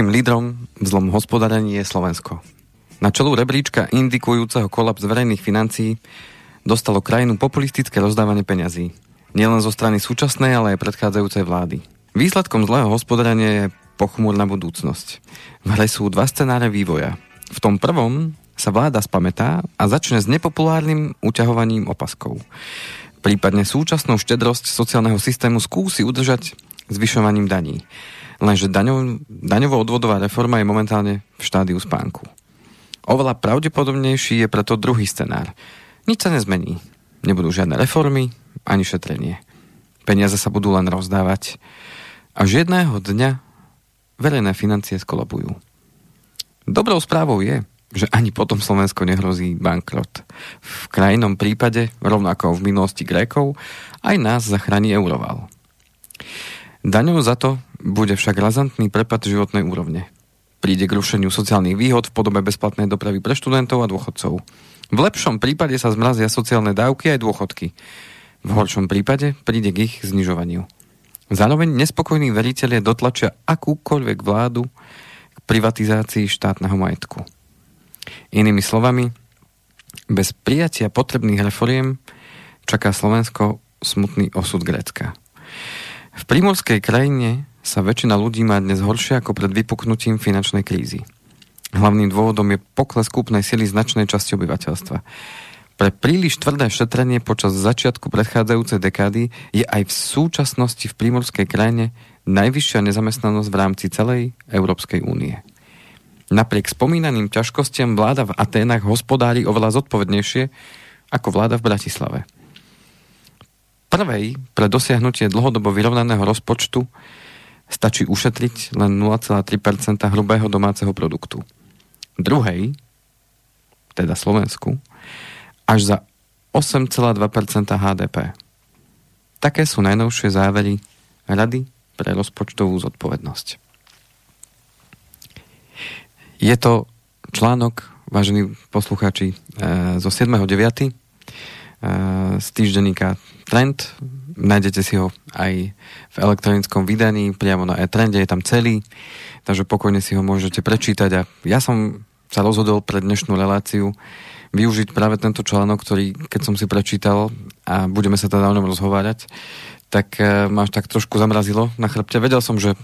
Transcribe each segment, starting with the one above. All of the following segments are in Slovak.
Európskym lídrom v zlom hospodárení je Slovensko. Na čelu rebríčka indikujúceho kolaps verejných financií dostalo krajinu populistické rozdávanie peňazí. Nielen zo strany súčasnej, ale aj predchádzajúcej vlády. Výsledkom zlého hospodárenia je pochmúrna budúcnosť. V hre sú dva scenáre vývoja. V tom prvom sa vláda spametá a začne s nepopulárnym uťahovaním opaskov. Prípadne súčasnú štedrosť sociálneho systému skúsi udržať zvyšovaním daní. Lenže daňov, daňovo-odvodová reforma je momentálne v štádiu spánku. Oveľa pravdepodobnejší je preto druhý scenár. Nič sa nezmení. Nebudú žiadne reformy, ani šetrenie. Peniaze sa budú len rozdávať. Až jedného dňa verejné financie skolabujú. Dobrou správou je, že ani potom Slovensko nehrozí bankrot. V krajinom prípade, rovnako v minulosti Grékov, aj nás zachráni Euroval. Daňou za to bude však razantný prepad životnej úrovne. Príde k rušeniu sociálnych výhod v podobe bezplatnej dopravy pre študentov a dôchodcov. V lepšom prípade sa zmrazia sociálne dávky aj dôchodky. V horšom prípade príde k ich znižovaniu. Zároveň nespokojní veriteľe dotlačia akúkoľvek vládu k privatizácii štátneho majetku. Inými slovami, bez prijatia potrebných reforiem čaká Slovensko smutný osud Grécka. V primorskej krajine sa väčšina ľudí má dnes horšie ako pred vypuknutím finančnej krízy. Hlavným dôvodom je pokles kúpnej sily značnej časti obyvateľstva. Pre príliš tvrdé šetrenie počas začiatku predchádzajúcej dekády je aj v súčasnosti v prímorskej krajine najvyššia nezamestnanosť v rámci celej Európskej únie. Napriek spomínaným ťažkostiam vláda v Aténach hospodári oveľa zodpovednejšie ako vláda v Bratislave. Prvej pre dosiahnutie dlhodobo vyrovnaného rozpočtu stačí ušetriť len 0,3% hrubého domáceho produktu. Druhej, teda Slovensku, až za 8,2% HDP. Také sú najnovšie závery Rady pre rozpočtovú zodpovednosť. Je to článok, vážení poslucháči, e, zo 7.9. E, z týždenníka Trend Nájdete si ho aj v elektronickom vydaní, priamo na e-trende, je tam celý, takže pokojne si ho môžete prečítať a ja som sa rozhodol pre dnešnú reláciu využiť práve tento článok, ktorý keď som si prečítal a budeme sa teda o ňom rozhovárať, tak e, ma až tak trošku zamrazilo na chrbte. Vedel som, že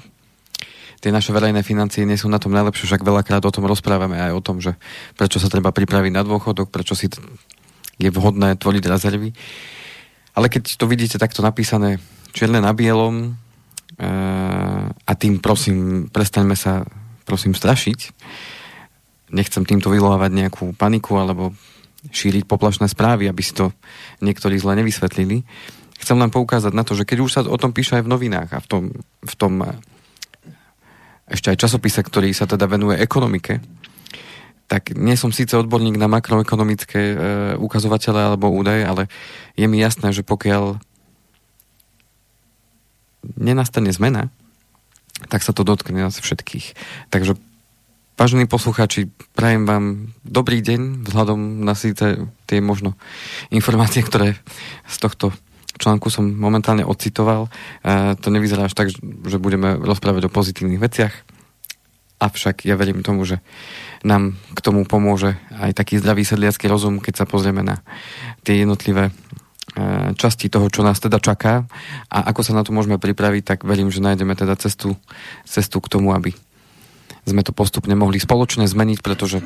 tie naše verejné financie nie sú na tom najlepšie, však veľakrát o tom rozprávame aj o tom, že prečo sa treba pripraviť na dôchodok, prečo si je vhodné tvoriť rezervy. Ale keď to vidíte takto napísané čierne na bielom e, a tým prosím, prestaňme sa prosím strašiť, nechcem týmto vyvolávať nejakú paniku alebo šíriť poplašné správy, aby si to niektorí zle nevysvetlili. Chcem len poukázať na to, že keď už sa o tom píše aj v novinách a v tom, v tom e, ešte aj časopise, ktorý sa teda venuje ekonomike, tak nie som síce odborník na makroekonomické e, ukazovatele alebo údaje, ale je mi jasné, že pokiaľ nenastane zmena, tak sa to dotkne nás všetkých. Takže, vážení poslucháči, prajem vám dobrý deň vzhľadom na síce tie možno informácie, ktoré z tohto článku som momentálne ocitoval. E, to nevyzerá až tak, že budeme rozprávať o pozitívnych veciach, avšak ja verím tomu, že nám k tomu pomôže aj taký zdravý sedliacký rozum, keď sa pozrieme na tie jednotlivé e, časti toho, čo nás teda čaká a ako sa na to môžeme pripraviť, tak verím, že nájdeme teda cestu, cestu k tomu, aby sme to postupne mohli spoločne zmeniť, pretože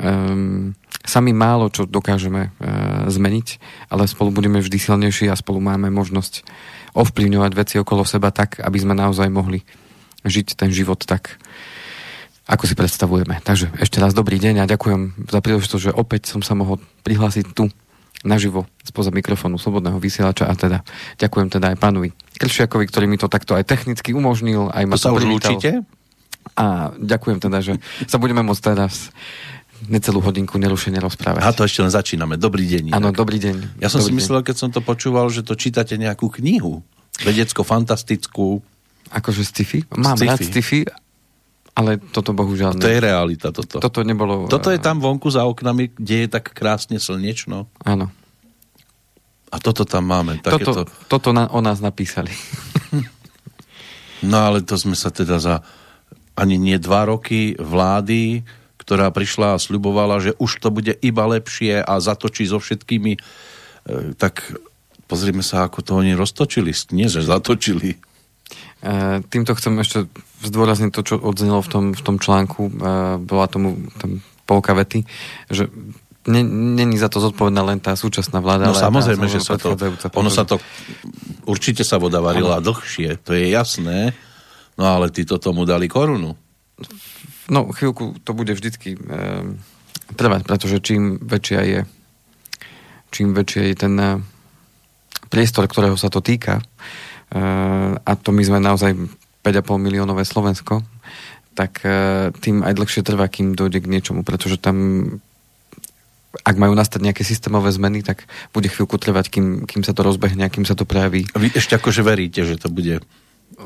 um, sami málo čo dokážeme uh, zmeniť, ale spolu budeme vždy silnejší a spolu máme možnosť ovplyvňovať veci okolo seba tak, aby sme naozaj mohli žiť ten život tak, ako si predstavujeme. Takže ešte raz dobrý deň a ďakujem za príležitosť, že opäť som sa mohol prihlásiť tu naživo spoza mikrofónu Slobodného vysielača a teda ďakujem teda aj pánovi Kršiakovi, ktorý mi to takto aj technicky umožnil. Aj ma to sa už lúčite? A ďakujem teda, že sa budeme môcť teraz necelú hodinku nerušene rozprávať. A to ešte len začíname. Dobrý deň. Áno, dobrý deň. Ja som dobrý si myslel, deň. keď som to počúval, že to čítate nejakú knihu. Vedecko-fantastickú. Akože sci-fi? Mám sci-fi. rád sci-fi, ale toto bohužiaľ... To je realita, toto. Toto nebolo... Toto je tam vonku za oknami, kde je tak krásne slnečno. Áno. A toto tam máme. Takéto... Toto, toto na, o nás napísali. no ale to sme sa teda za ani nie dva roky vlády, ktorá prišla a sľubovala, že už to bude iba lepšie a zatočí so všetkými, e, tak pozrime sa, ako to oni roztočili. Nie, že zatočili. E, týmto chcem ešte zdôrazniť to, čo odznelo v tom, v tom článku. E, bola tomu tam polka vety, že není za to zodpovedná len tá súčasná vláda. No ale samozrejme, že sa to, ono sa to, určite sa voda varila ano. dlhšie, to je jasné, no ale títo tomu dali korunu. No chvíľku to bude vždycky e, trvať, pretože čím väčšia je čím väčšia je ten e, priestor, ktorého sa to týka, a to my sme naozaj 5,5 miliónové Slovensko, tak e, tým aj dlhšie trvá, kým dojde k niečomu, pretože tam ak majú nastať nejaké systémové zmeny, tak bude chvíľku trvať, kým, kým sa to rozbehne a kým sa to prejaví. A vy ešte akože veríte, že to bude?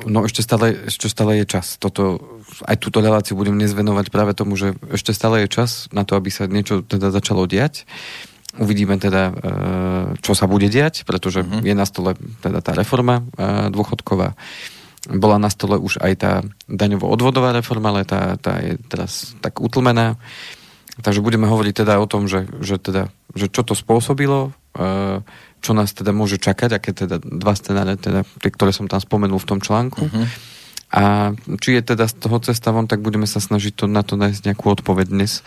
No ešte stále, ešte stále je čas. Toto, aj túto reláciu budem dnes venovať práve tomu, že ešte stále je čas na to, aby sa niečo teda začalo diať. Uvidíme teda, e, čo sa bude diať, pretože uh-huh. je na stole teda tá reforma e, dôchodková. Bola na stole už aj tá daňovo-odvodová reforma, ale tá, tá je teraz tak utlmená. Takže budeme hovoriť teda o tom, že, že, teda, že čo to spôsobilo, e, čo nás teda môže čakať, aké teda dva scenáre, teda, tie, ktoré som tam spomenul v tom článku. Uh-huh. A či je teda z toho cesta von, tak budeme sa snažiť to, na to nájsť nejakú odpoveď dnes.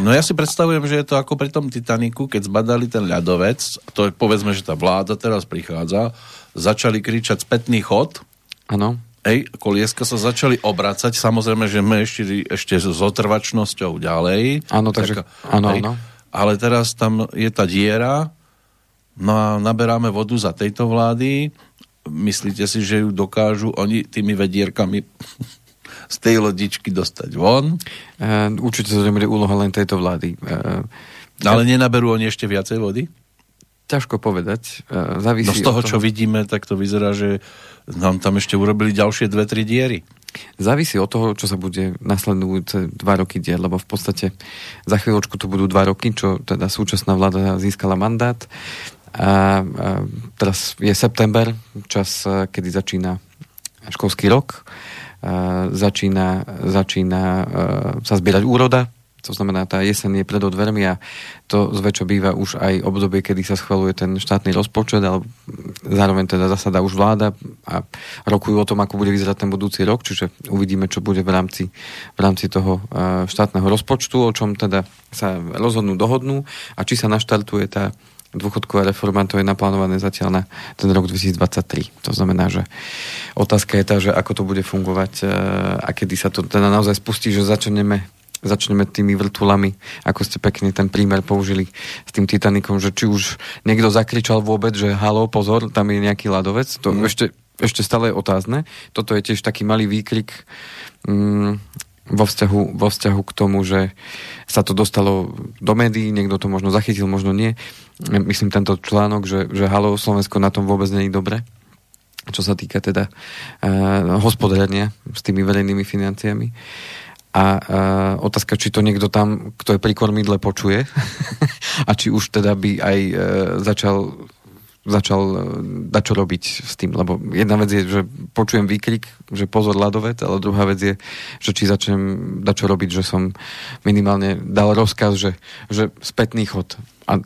No ja si predstavujem, že je to ako pri tom Titaniku, keď zbadali ten ľadovec, to je povedzme, že tá vláda teraz prichádza, začali kričať spätný chod. Áno. Ej, kolieska sa začali obracať, samozrejme, že my ešte, ešte s otrvačnosťou ďalej. Áno, takže, áno, áno. Ale teraz tam je tá diera, no a naberáme vodu za tejto vlády, myslíte si, že ju dokážu oni tými vedierkami z tej lodičky dostať von? Uh, určite to nebude úloha len tejto vlády. Uh, Ale nenaberú oni ešte viacej vody? Ťažko povedať. Závisí no z toho, toho, čo vidíme, tak to vyzerá, že nám tam ešte urobili ďalšie dve, tri diery. Závisí od toho, čo sa bude nasledujúce dva roky diať, lebo v podstate za chvíľočku to budú dva roky, čo teda súčasná vláda získala mandát. A, a teraz je september, čas, kedy začína školský rok. A začína, začína sa zbierať úroda, to znamená, tá jeseň je pred dvermi a to zväčša býva už aj obdobie, kedy sa schvaluje ten štátny rozpočet, ale zároveň teda zasada už vláda a rokujú o tom, ako bude vyzerať ten budúci rok, čiže uvidíme, čo bude v rámci, v rámci toho štátneho rozpočtu, o čom teda sa rozhodnú, dohodnú a či sa naštartuje tá dôchodková reforma, to je naplánované zatiaľ na ten rok 2023. To znamená, že otázka je tá, že ako to bude fungovať e, a kedy sa to teda naozaj spustí, že začneme začneme tými vrtulami, ako ste pekne ten prímer použili s tým Titanikom, že či už niekto zakričal vôbec, že halo, pozor, tam je nejaký ľadovec, to mm. ešte, ešte stále je otázne. Toto je tiež taký malý výkrik mm, vo vzťahu, vo vzťahu k tomu, že sa to dostalo do médií, niekto to možno zachytil, možno nie. Myslím tento článok, že, že halo, Slovensko na tom vôbec je dobre, čo sa týka teda uh, hospodárenia s tými verejnými financiami. A uh, otázka, či to niekto tam, kto je pri kormidle, počuje a či už teda by aj uh, začal začal dať čo robiť s tým, lebo jedna vec je, že počujem výkrik, že pozor ľadovec, ale druhá vec je, že či začnem dať čo robiť, že som minimálne dal rozkaz, že, že spätný chod. A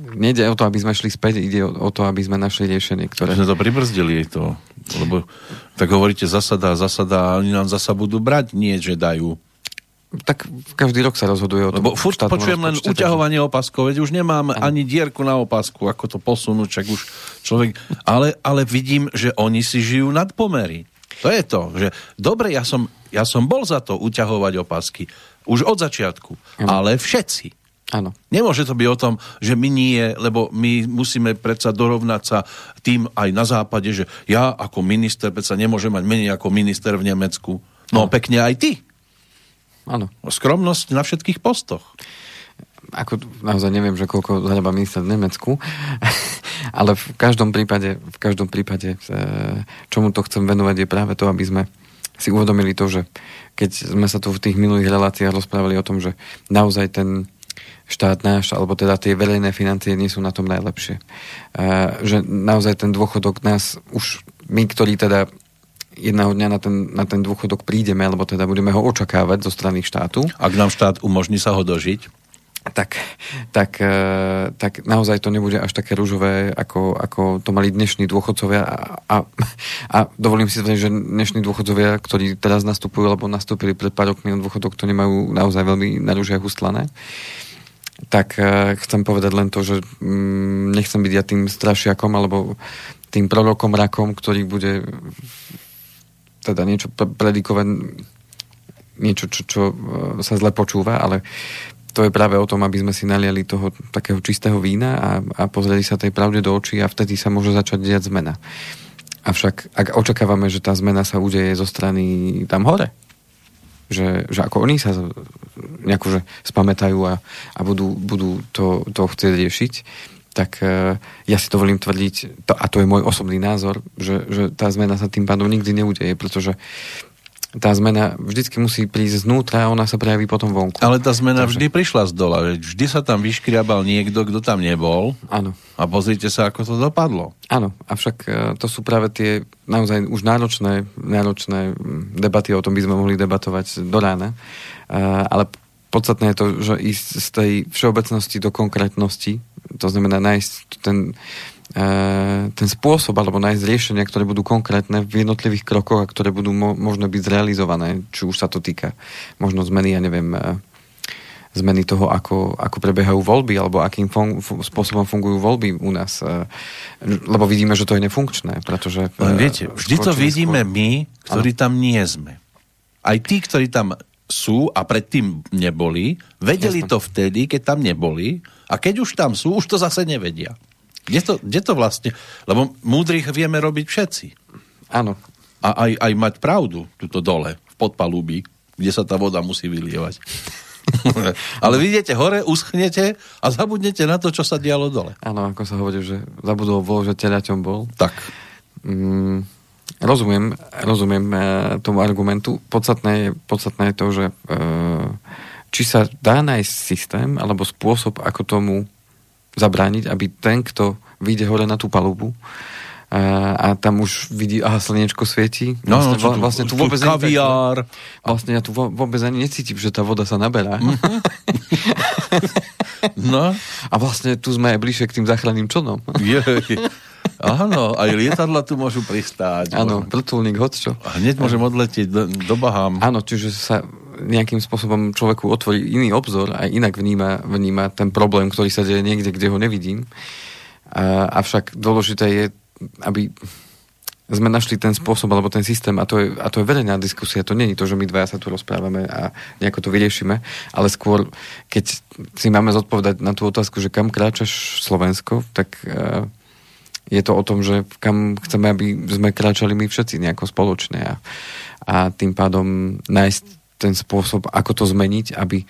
nejde o to, aby sme šli späť, ide o to, aby sme našli riešenie, ktoré... Sme to pribrzdili to, lebo tak hovoríte zasada, zasada a oni nám zasa budú brať, nie, že dajú tak každý rok sa rozhoduje o tom. Lebo furt počujem len uťahovanie takže... opaskov, veď už nemám ano. ani dierku na opasku, ako to posunúť, čak už človek... Ale, ale vidím, že oni si žijú nad pomery. To je to, že dobre, ja som, ja som bol za to uťahovať opasky. Už od začiatku. Ano. Ale všetci. Áno. Nemôže to byť o tom, že my nie, lebo my musíme predsa dorovnať sa tým aj na západe, že ja ako minister predsa nemôžem mať menej ako minister v Nemecku. No ano. pekne aj ty. Áno. Skromnosť na všetkých postoch. Ako naozaj neviem, že koľko zarába minister v Nemecku, ale v každom prípade, v každom prípade, e, čomu to chcem venovať, je práve to, aby sme si uvedomili to, že keď sme sa tu v tých minulých reláciách rozprávali o tom, že naozaj ten štát náš, alebo teda tie verejné financie nie sú na tom najlepšie. Že naozaj ten dôchodok nás už, my, ktorí teda jedného dňa na ten, na ten dôchodok prídeme, alebo teda budeme ho očakávať zo strany štátu. Ak nám štát umožní sa ho dožiť? tak, tak, e, tak naozaj to nebude až také rúžové, ako, ako to mali dnešní dôchodcovia a, a, a dovolím si tvrdiť, že dnešní dôchodcovia, ktorí teraz nastupujú, alebo nastúpili pred pár rokmi na dôchodok, to nemajú naozaj veľmi na rúže hustlané. Tak uh, chcem povedať len to, že um, nechcem byť ja tým strašiakom, alebo tým prorokom rakom, ktorý bude teda niečo predikovať niečo, čo, čo e, sa zle počúva, ale to je práve o tom, aby sme si naliali toho takého čistého vína a, a pozreli sa tej pravde do očí a vtedy sa môže začať diať zmena. Avšak ak očakávame, že tá zmena sa udeje zo strany tam hore, že, že ako oni sa nejako že spamätajú a, a budú, budú to, to chcieť riešiť, tak uh, ja si dovolím tvrdiť, to, a to je môj osobný názor, že, že tá zmena sa tým pádom nikdy neudeje, pretože tá zmena vždycky musí prísť znútra a ona sa prejaví potom vonku. Ale tá zmena Takže... vždy prišla z dola. Vždy sa tam vyškriabal niekto, kto tam nebol. Áno. A pozrite sa, ako to dopadlo. Áno, avšak e, to sú práve tie naozaj už náročné, náročné debaty, o tom by sme mohli debatovať do rána. E, ale podstatné je to, že ísť z tej všeobecnosti do konkrétnosti, to znamená nájsť ten ten spôsob alebo nájsť riešenia, ktoré budú konkrétne v jednotlivých krokoch a ktoré budú mo- možno byť zrealizované, či už sa to týka možno zmeny, ja neviem, e, zmeny toho, ako, ako prebiehajú voľby alebo akým fun- spôsobom fungujú voľby u nás. E, lebo vidíme, že to je nefunkčné, pretože... Len viete, vždy to vidíme skôr... my, ktorí ano. tam nie sme. Aj tí, ktorí tam sú a predtým neboli, vedeli Jasne. to vtedy, keď tam neboli a keď už tam sú, už to zase nevedia. Kde to, kde to vlastne? Lebo múdrych vieme robiť všetci. Áno. A aj, aj mať pravdu tuto dole, v podpalubí, kde sa tá voda musí vylievať. Ale vidíte, hore uschnete a zabudnete na to, čo sa dialo dole. Áno, ako sa hovorí, že zabudol vol, že telaťom bol. Tak. Mm, rozumiem, rozumiem e, tomu argumentu. Podstatné je, podstatné je to, že e, či sa dá nájsť systém alebo spôsob, ako tomu zabrániť, aby ten, kto vyjde hore na tú palubu, a, a tam už vidí, aha, slnečko svieti. No, vlastne, no, tu, vlastne tu vôbec kaviár. Ani, vlastne ja tu vôbec ani necítim, že tá voda sa naberá. Mhm. no. A vlastne tu sme aj bližšie k tým záchranným člnom. Áno, aj lietadla tu môžu pristáť. Áno, vrtulník, hoď čo. A hneď môžem odletieť do, do Bahám. Áno, čiže sa nejakým spôsobom človeku otvorí iný obzor a inak vníma, vníma ten problém, ktorý sa deje niekde, kde ho nevidím. A, avšak dôležité je, aby sme našli ten spôsob alebo ten systém a to je, a to je verejná diskusia. To je to, že my dvaja sa tu rozprávame a nejako to vyriešime, ale skôr, keď si máme zodpovedať na tú otázku, že kam kráčaš Slovensko, tak uh, je to o tom, že kam chceme, aby sme kráčali my všetci nejako spoločne a, a tým pádom nájsť ten spôsob, ako to zmeniť, aby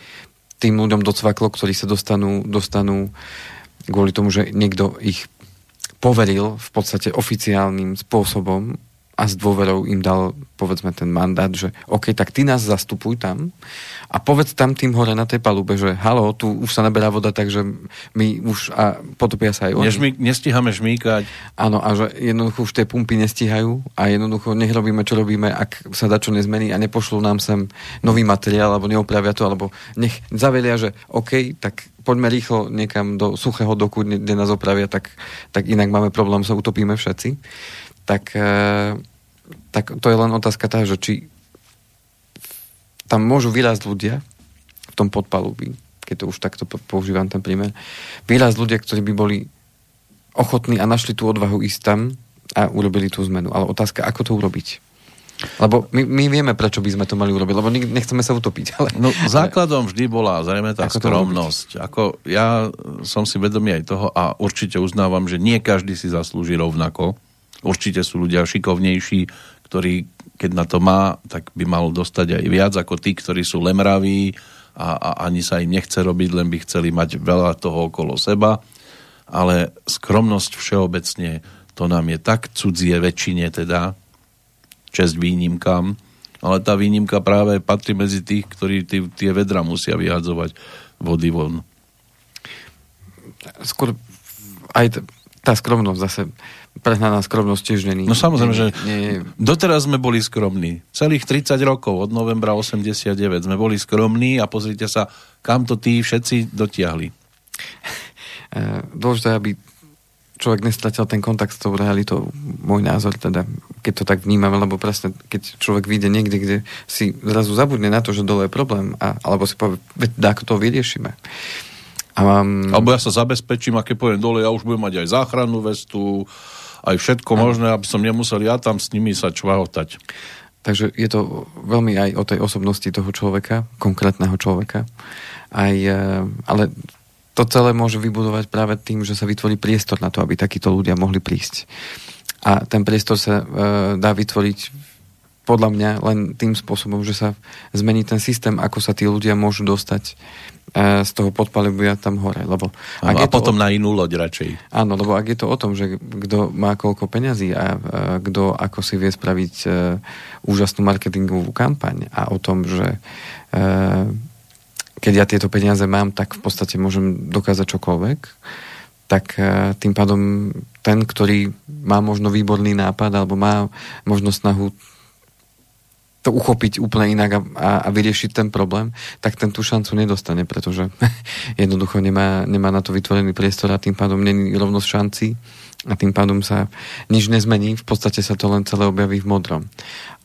tým ľuďom docvaklo, ktorí sa dostanú, dostanú kvôli tomu, že niekto ich poveril v podstate oficiálnym spôsobom a s dôverou im dal, povedzme, ten mandát, že OK, tak ty nás zastupuj tam a povedz tam tým hore na tej palube, že halo, tu už sa naberá voda, takže my už a potopia sa aj oni. Nežmí, nestíhame žmýkať. Áno, a že jednoducho už tie pumpy nestíhajú a jednoducho nech robíme, čo robíme, ak sa dá čo nezmení a nepošlú nám sem nový materiál, alebo neopravia to, alebo nech zavelia, že OK, tak poďme rýchlo niekam do suchého doku, kde nás opravia, tak, tak inak máme problém, sa utopíme všetci. Tak eh, tak to je len otázka tá, že či tam môžu vyrásť ľudia v tom podpalubí, keď to už takto používam ten prímer, vyrásť ľudia, ktorí by boli ochotní a našli tú odvahu ísť tam a urobili tú zmenu. Ale otázka, ako to urobiť? Lebo my, my vieme, prečo by sme to mali urobiť, lebo nechceme sa utopiť. Ale... No, základom vždy bola zrejme tá ako skromnosť. Ako ja som si vedomý aj toho a určite uznávam, že nie každý si zaslúži rovnako Určite sú ľudia šikovnejší, ktorí, keď na to má, tak by mal dostať aj viac ako tí, ktorí sú lemraví a, a ani sa im nechce robiť, len by chceli mať veľa toho okolo seba. Ale skromnosť všeobecne, to nám je tak cudzie väčšine teda, čest výnimkám, ale tá výnimka práve patrí medzi tých, ktorí tí, tie vedra musia vyhadzovať vody von. Skôr aj tá skromnosť zase, prehnaná skromnosť tiež není. No samozrejme, že nie, doteraz sme boli skromní. Celých 30 rokov, od novembra 89 sme boli skromní a pozrite sa, kam to tí všetci dotiahli. E, dôležité, aby človek nestratil ten kontakt s tou realitou, môj názor teda, keď to tak vnímame, lebo presne, keď človek vyjde niekde, kde si zrazu zabudne na to, že dole je problém, a, alebo si povie, ako to vyriešime. A mám... Alebo ja sa zabezpečím, a keď poviem dole, ja už budem mať aj záchrannú vestu, aj všetko možné, aby som nemusel ja tam s nimi sa čvahotať. Takže je to veľmi aj o tej osobnosti toho človeka, konkrétneho človeka. Aj, e, ale to celé môže vybudovať práve tým, že sa vytvorí priestor na to, aby takíto ľudia mohli prísť. A ten priestor sa e, dá vytvoriť podľa mňa len tým spôsobom, že sa zmení ten systém, ako sa tí ľudia môžu dostať z toho podpalibia tam hore. Lebo ak a je potom to, na inú loď radšej. Áno, lebo ak je to o tom, že kto má koľko peňazí a, a kto ako si vie spraviť e, úžasnú marketingovú kampaň a o tom, že e, keď ja tieto peniaze mám, tak v podstate môžem dokázať čokoľvek, tak e, tým pádom ten, ktorý má možno výborný nápad alebo má možno snahu to uchopiť úplne inak a, a, a vyriešiť ten problém, tak ten tú šancu nedostane, pretože jednoducho nemá, nemá na to vytvorený priestor a tým pádom není rovnosť šanci a tým pádom sa nič nezmení, v podstate sa to len celé objaví v modrom.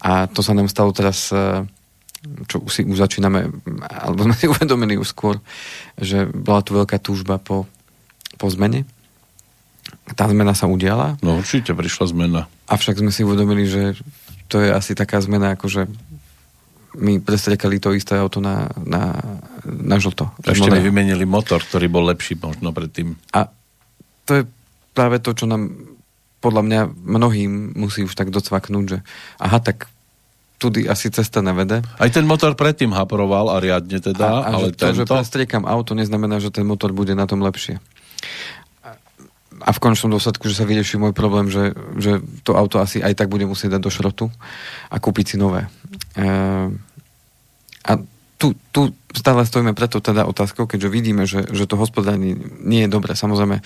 A to sa nám stalo teraz e, čo si už začíname, alebo sme si uvedomili už skôr, že bola tu veľká túžba po, po zmene. Tá zmena sa udiala. No určite prišla zmena. Avšak sme si uvedomili, že to je asi taká zmena, ako že my prestriekali to isté auto na, na, na žlto. Ešte mi vymenili motor, ktorý bol lepší možno predtým. A to je práve to, čo nám podľa mňa mnohým musí už tak docvaknúť, že aha, tak tudy asi cesta nevede. Aj ten motor predtým haproval a riadne teda, a, a ale to, tento... že prestriekam auto, neznamená, že ten motor bude na tom lepšie. A v končnom dôsledku, že sa vyrieši môj problém, že, že to auto asi aj tak bude musieť dať do šrotu a kúpiť si nové. E, a tu, tu stále stojíme preto teda otázkou, keďže vidíme, že, že to hospodárenie nie je dobré. Samozrejme, e,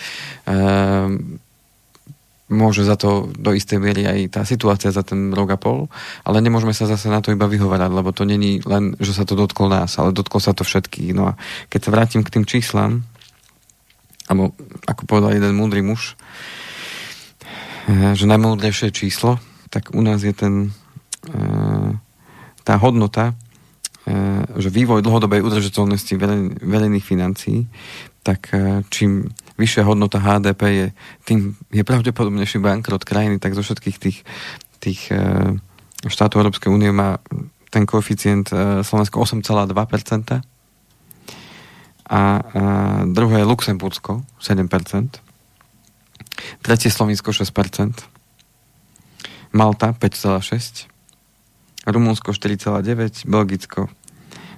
môže za to do istej miery aj tá situácia za ten rok a pol, ale nemôžeme sa zase na to iba vyhovárať, lebo to není len, že sa to dotklo nás, ale dotklo sa to všetkých. No a keď sa vrátim k tým číslam, alebo ako povedal jeden múdry muž, eh, že najmúdrejšie číslo, tak u nás je ten eh, tá hodnota, eh, že vývoj dlhodobej udržateľnosti verejných financií, tak čím vyššia hodnota HDP je, tým je pravdepodobnejší bankrot krajiny, tak zo všetkých tých, tých štátov Európskej únie má ten koeficient Slovensko 8,2%. A, a druhé je Luxembursko 7%. Tretie Slovinsko 6%. Malta 5,6%. Rumunsko 4,9%. Belgicko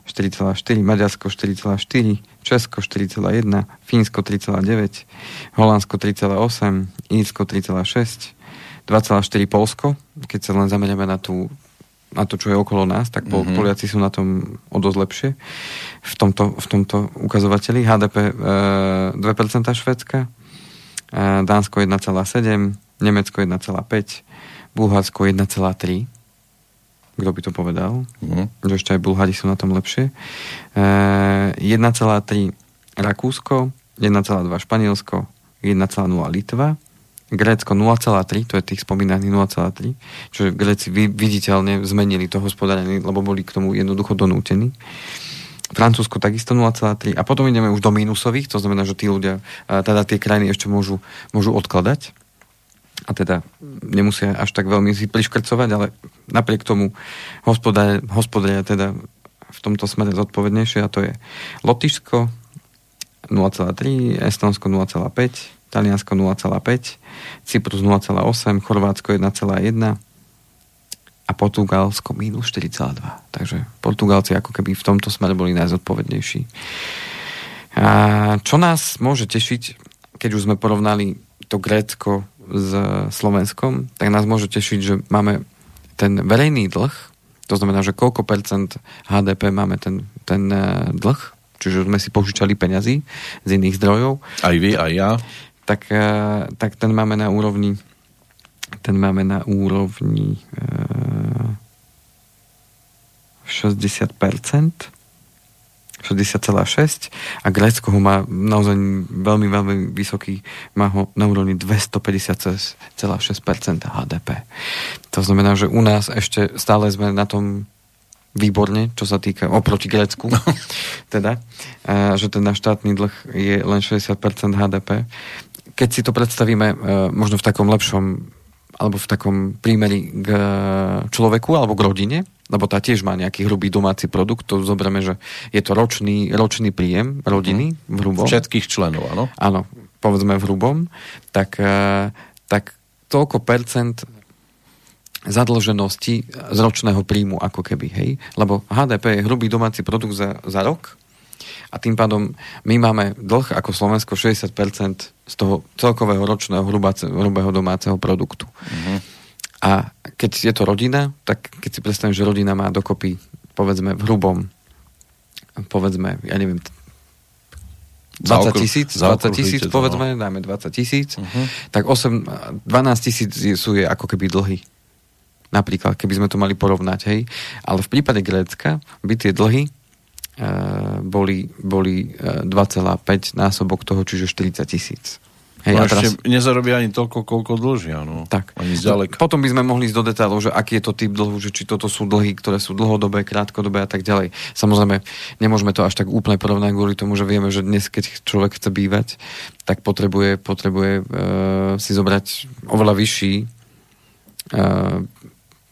4,4, Maďarsko 4,4, Česko 4,1, Fínsko 3,9, Holandsko 3,8, Írsko 3,6, 2,4 Polsko, keď sa len zameriame na, tú, na to, čo je okolo nás, tak mm-hmm. Poliaci sú na tom o dosť lepšie v tomto, v tomto ukazovateli. HDP e, 2% Švedska, e, Dánsko 1,7, Nemecko 1,5, Bulharsko 1,3 kto by to povedal, uh-huh. že ešte aj Bulhári sú na tom lepšie. E, 1,3 Rakúsko, 1,2 Španielsko, 1,0 Litva, Grécko 0,3, to je tých spomínaných 0,3, čo Gréci viditeľne zmenili to hospodárenie, lebo boli k tomu jednoducho donútení. Francúzsko takisto 0,3 a potom ideme už do mínusových, to znamená, že tí ľudia, teda tie krajiny ešte môžu, môžu odkladať a teda nemusia až tak veľmi si priškrcovať, ale napriek tomu hospodária teda v tomto smere zodpovednejšie a to je Lotyšsko 0,3, Estonsko 0,5, Taliansko 0,5, Cyprus 0,8, Chorvátsko 1,1 a Portugalsko minus 4,2. Takže Portugalci ako keby v tomto smere boli najzodpovednejší. A čo nás môže tešiť, keď už sme porovnali to Grécko s Slovenskom, tak nás môže tešiť, že máme ten verejný dlh, to znamená, že koľko percent HDP máme ten, ten eh, dlh, čiže sme si požičali peňazí z iných zdrojov. Aj vy, aj ja. Tak, uh, tak ten máme na úrovni ten máme na úrovni uh, 60%, 60,6 a Grécko ho má naozaj veľmi, veľmi vysoký, má ho na úrovni 250,6% HDP. To znamená, že u nás ešte stále sme na tom výborne, čo sa týka oproti Grécku, teda, a, že ten náš štátny dlh je len 60% HDP. Keď si to predstavíme a, možno v takom lepšom alebo v takom prímeri k človeku alebo k rodine, lebo tá tiež má nejaký hrubý domáci produkt, to zoberieme, že je to ročný, ročný príjem rodiny v hrubom. Všetkých členov, áno? Áno, povedzme v hrubom, tak, e, tak toľko percent zadlženosti z ročného príjmu, ako keby, hej? Lebo HDP je hrubý domáci produkt za, za rok a tým pádom my máme dlh ako Slovensko 60% z toho celkového ročného hrubého domáceho produktu. Uh-huh. A keď je to rodina, tak keď si predstavím, že rodina má dokopy, povedzme, v hrubom, povedzme, ja neviem, 20 tisíc, 20 tisíc, povedzme, no. dáme 20 tisíc, uh-huh. tak 8, 12 tisíc sú je ako keby dlhy. Napríklad, keby sme to mali porovnať, hej. Ale v prípade Grécka by tie dlhy boli, boli e, 2,5 násobok toho, čiže 40 tisíc. Hej, no a teraz... nezarobia ani toľko, koľko dlžia. No. Tak. Ani zďaleka. Potom by sme mohli ísť do detailov, že aký je to typ dlhu, že či toto sú dlhy, ktoré sú dlhodobé, krátkodobé a tak ďalej. Samozrejme, nemôžeme to až tak úplne porovnať kvôli tomu, že vieme, že dnes, keď človek chce bývať, tak potrebuje, potrebuje uh, si zobrať oveľa vyšší uh,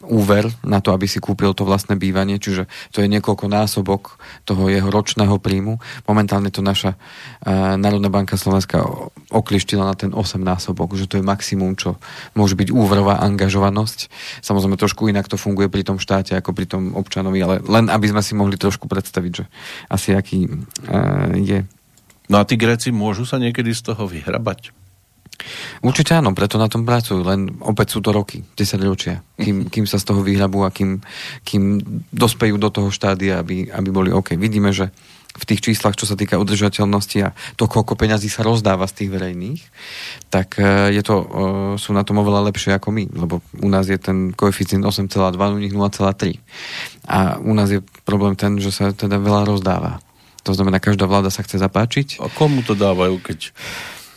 úver na to, aby si kúpil to vlastné bývanie, čiže to je niekoľko násobok toho jeho ročného príjmu. Momentálne to naša uh, Národná banka Slovenska oklištila na ten 8 násobok, že to je maximum, čo môže byť úverová angažovanosť. Samozrejme trošku inak to funguje pri tom štáte ako pri tom občanovi, ale len aby sme si mohli trošku predstaviť, že asi aký uh, je. No a tí Gréci môžu sa niekedy z toho vyhrabať? Určite áno, preto na tom pracujú, len opäť sú to roky, 10 ročia, kým, kým sa z toho vyhrabú a kým, kým dospejú do toho štádia, aby, aby boli OK. Vidíme, že v tých číslach, čo sa týka udržateľnosti a to, koľko peňazí sa rozdáva z tých verejných, tak e, je to, e, sú na tom oveľa lepšie ako my, lebo u nás je ten koeficient 8,2, u nich 0,3. A u nás je problém ten, že sa teda veľa rozdáva. To znamená, každá vláda sa chce zapáčiť. A komu to dávajú, keď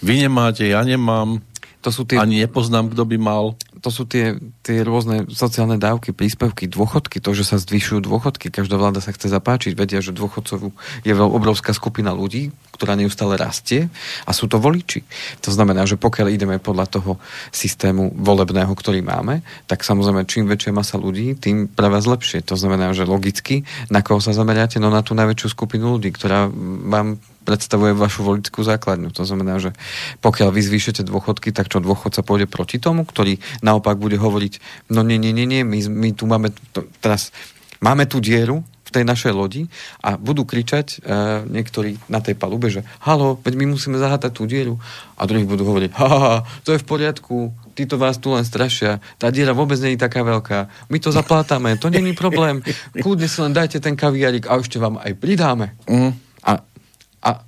vy nemáte, ja nemám. To sú tie... Ani nepoznám, kto by mal. To sú tie, tie rôzne sociálne dávky, príspevky, dôchodky, to, že sa zvyšujú dôchodky. Každá vláda sa chce zapáčiť. Vedia, že dôchodcov je obrovská skupina ľudí, ktorá neustále rastie a sú to voliči. To znamená, že pokiaľ ideme podľa toho systému volebného, ktorý máme, tak samozrejme, čím väčšia masa ľudí, tým pre vás lepšie. To znamená, že logicky, na koho sa zameriate? No na tú najväčšiu skupinu ľudí, ktorá vám predstavuje vašu volickú základňu. To znamená, že pokiaľ vy zvýšete dôchodky, tak čo dôchodca pôjde proti tomu, ktorý naopak bude hovoriť, no nie, nie, nie, nie, my, my tu máme, to, teraz máme tú dieru, v tej našej lodi a budú kričať uh, niektorí na tej palube, že halo, veď my musíme zahátať tú dieru a druhí budú hovoriť, ha, to je v poriadku, títo vás tu len strašia, tá diera vôbec nie je taká veľká, my to zaplátame, to není problém, kľudne si len dajte ten kaviarik a ešte vám aj pridáme. Mm. A a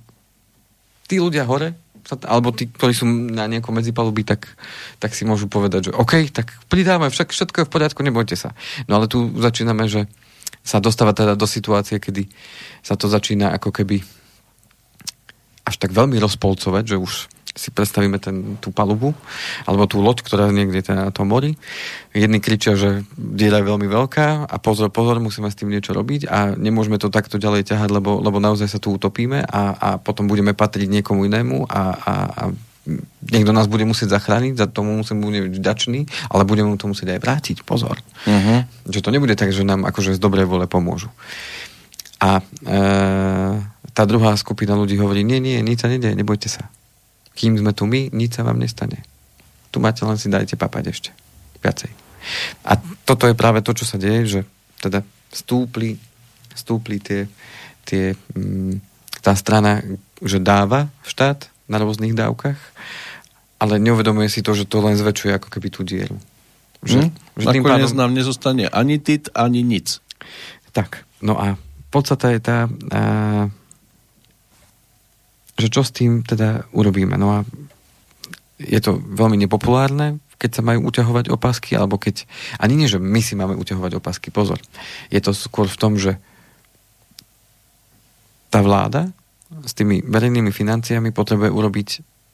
tí ľudia hore, alebo tí, ktorí sú na nejakom medzipalubí, tak, tak si môžu povedať, že OK, tak pridáme, však všetko je v poriadku, nebojte sa. No ale tu začíname, že sa dostáva teda do situácie, kedy sa to začína ako keby až tak veľmi rozpolcovať, že už si predstavíme ten, tú palubu, alebo tú loď, ktorá je niekde na tom mori. Jedni kričia, že diera je veľmi veľká a pozor, pozor, musíme s tým niečo robiť a nemôžeme to takto ďalej ťahať, lebo, lebo naozaj sa tu utopíme a, a potom budeme patriť niekomu inému a, a, a niekto nás bude musieť zachrániť, za tomu musím byť vďačný, ale budeme mu to musieť aj vrátiť, pozor. Uh-huh. Že to nebude tak, že nám akože z dobrej vole pomôžu. A e, tá druhá skupina ľudí hovorí, nie, nie, nič sa nedieje, nebojte sa kým sme tu my, nič sa vám nestane. Tu máte, len si dajte papať ešte. Viacej. A toto je práve to, čo sa deje, že teda stúpli, stúpli tie, tie mm, tá strana, že dáva štát na rôznych dávkach, ale neuvedomuje si to, že to len zväčšuje ako keby tú dieru. Že, hmm, že tým pádom... nám nezostane ani tit, ani nic. Tak, no a podstata je tá, a, že čo s tým teda urobíme. No a je to veľmi nepopulárne, keď sa majú uťahovať opasky, alebo keď... Ani nie, že my si máme uťahovať opasky, pozor. Je to skôr v tom, že tá vláda s tými verejnými financiami potrebuje urobiť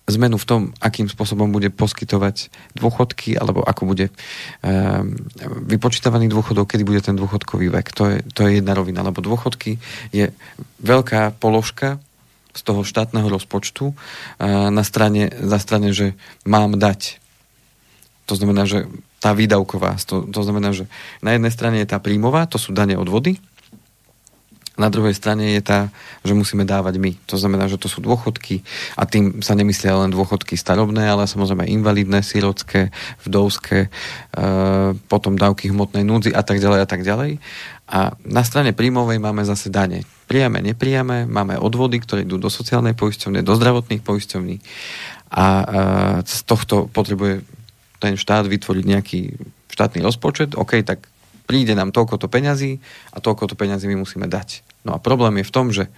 zmenu v tom, akým spôsobom bude poskytovať dôchodky, alebo ako bude um, vypočítavaný dôchodok, kedy bude ten dôchodkový vek. To je, to je jedna rovina, lebo dôchodky je veľká položka z toho štátneho rozpočtu uh, na strane, za strane, že mám dať. To znamená, že tá výdavková, to, to znamená, že na jednej strane je tá príjmová, to sú dane od vody, na druhej strane je tá, že musíme dávať my. To znamená, že to sú dôchodky a tým sa nemyslia len dôchodky starobné, ale samozrejme invalidné, sírodské, vdovské, e, potom dávky hmotnej núdzi a tak ďalej a tak ďalej. A na strane príjmovej máme zase dane. Priame, nepriame, máme odvody, ktoré idú do sociálnej poisťovne, do zdravotných poisťovní a e, z tohto potrebuje ten štát vytvoriť nejaký štátny rozpočet, OK, tak príde nám toľko to peňazí a toľko to peňazí my musíme dať. No a problém je v tom, že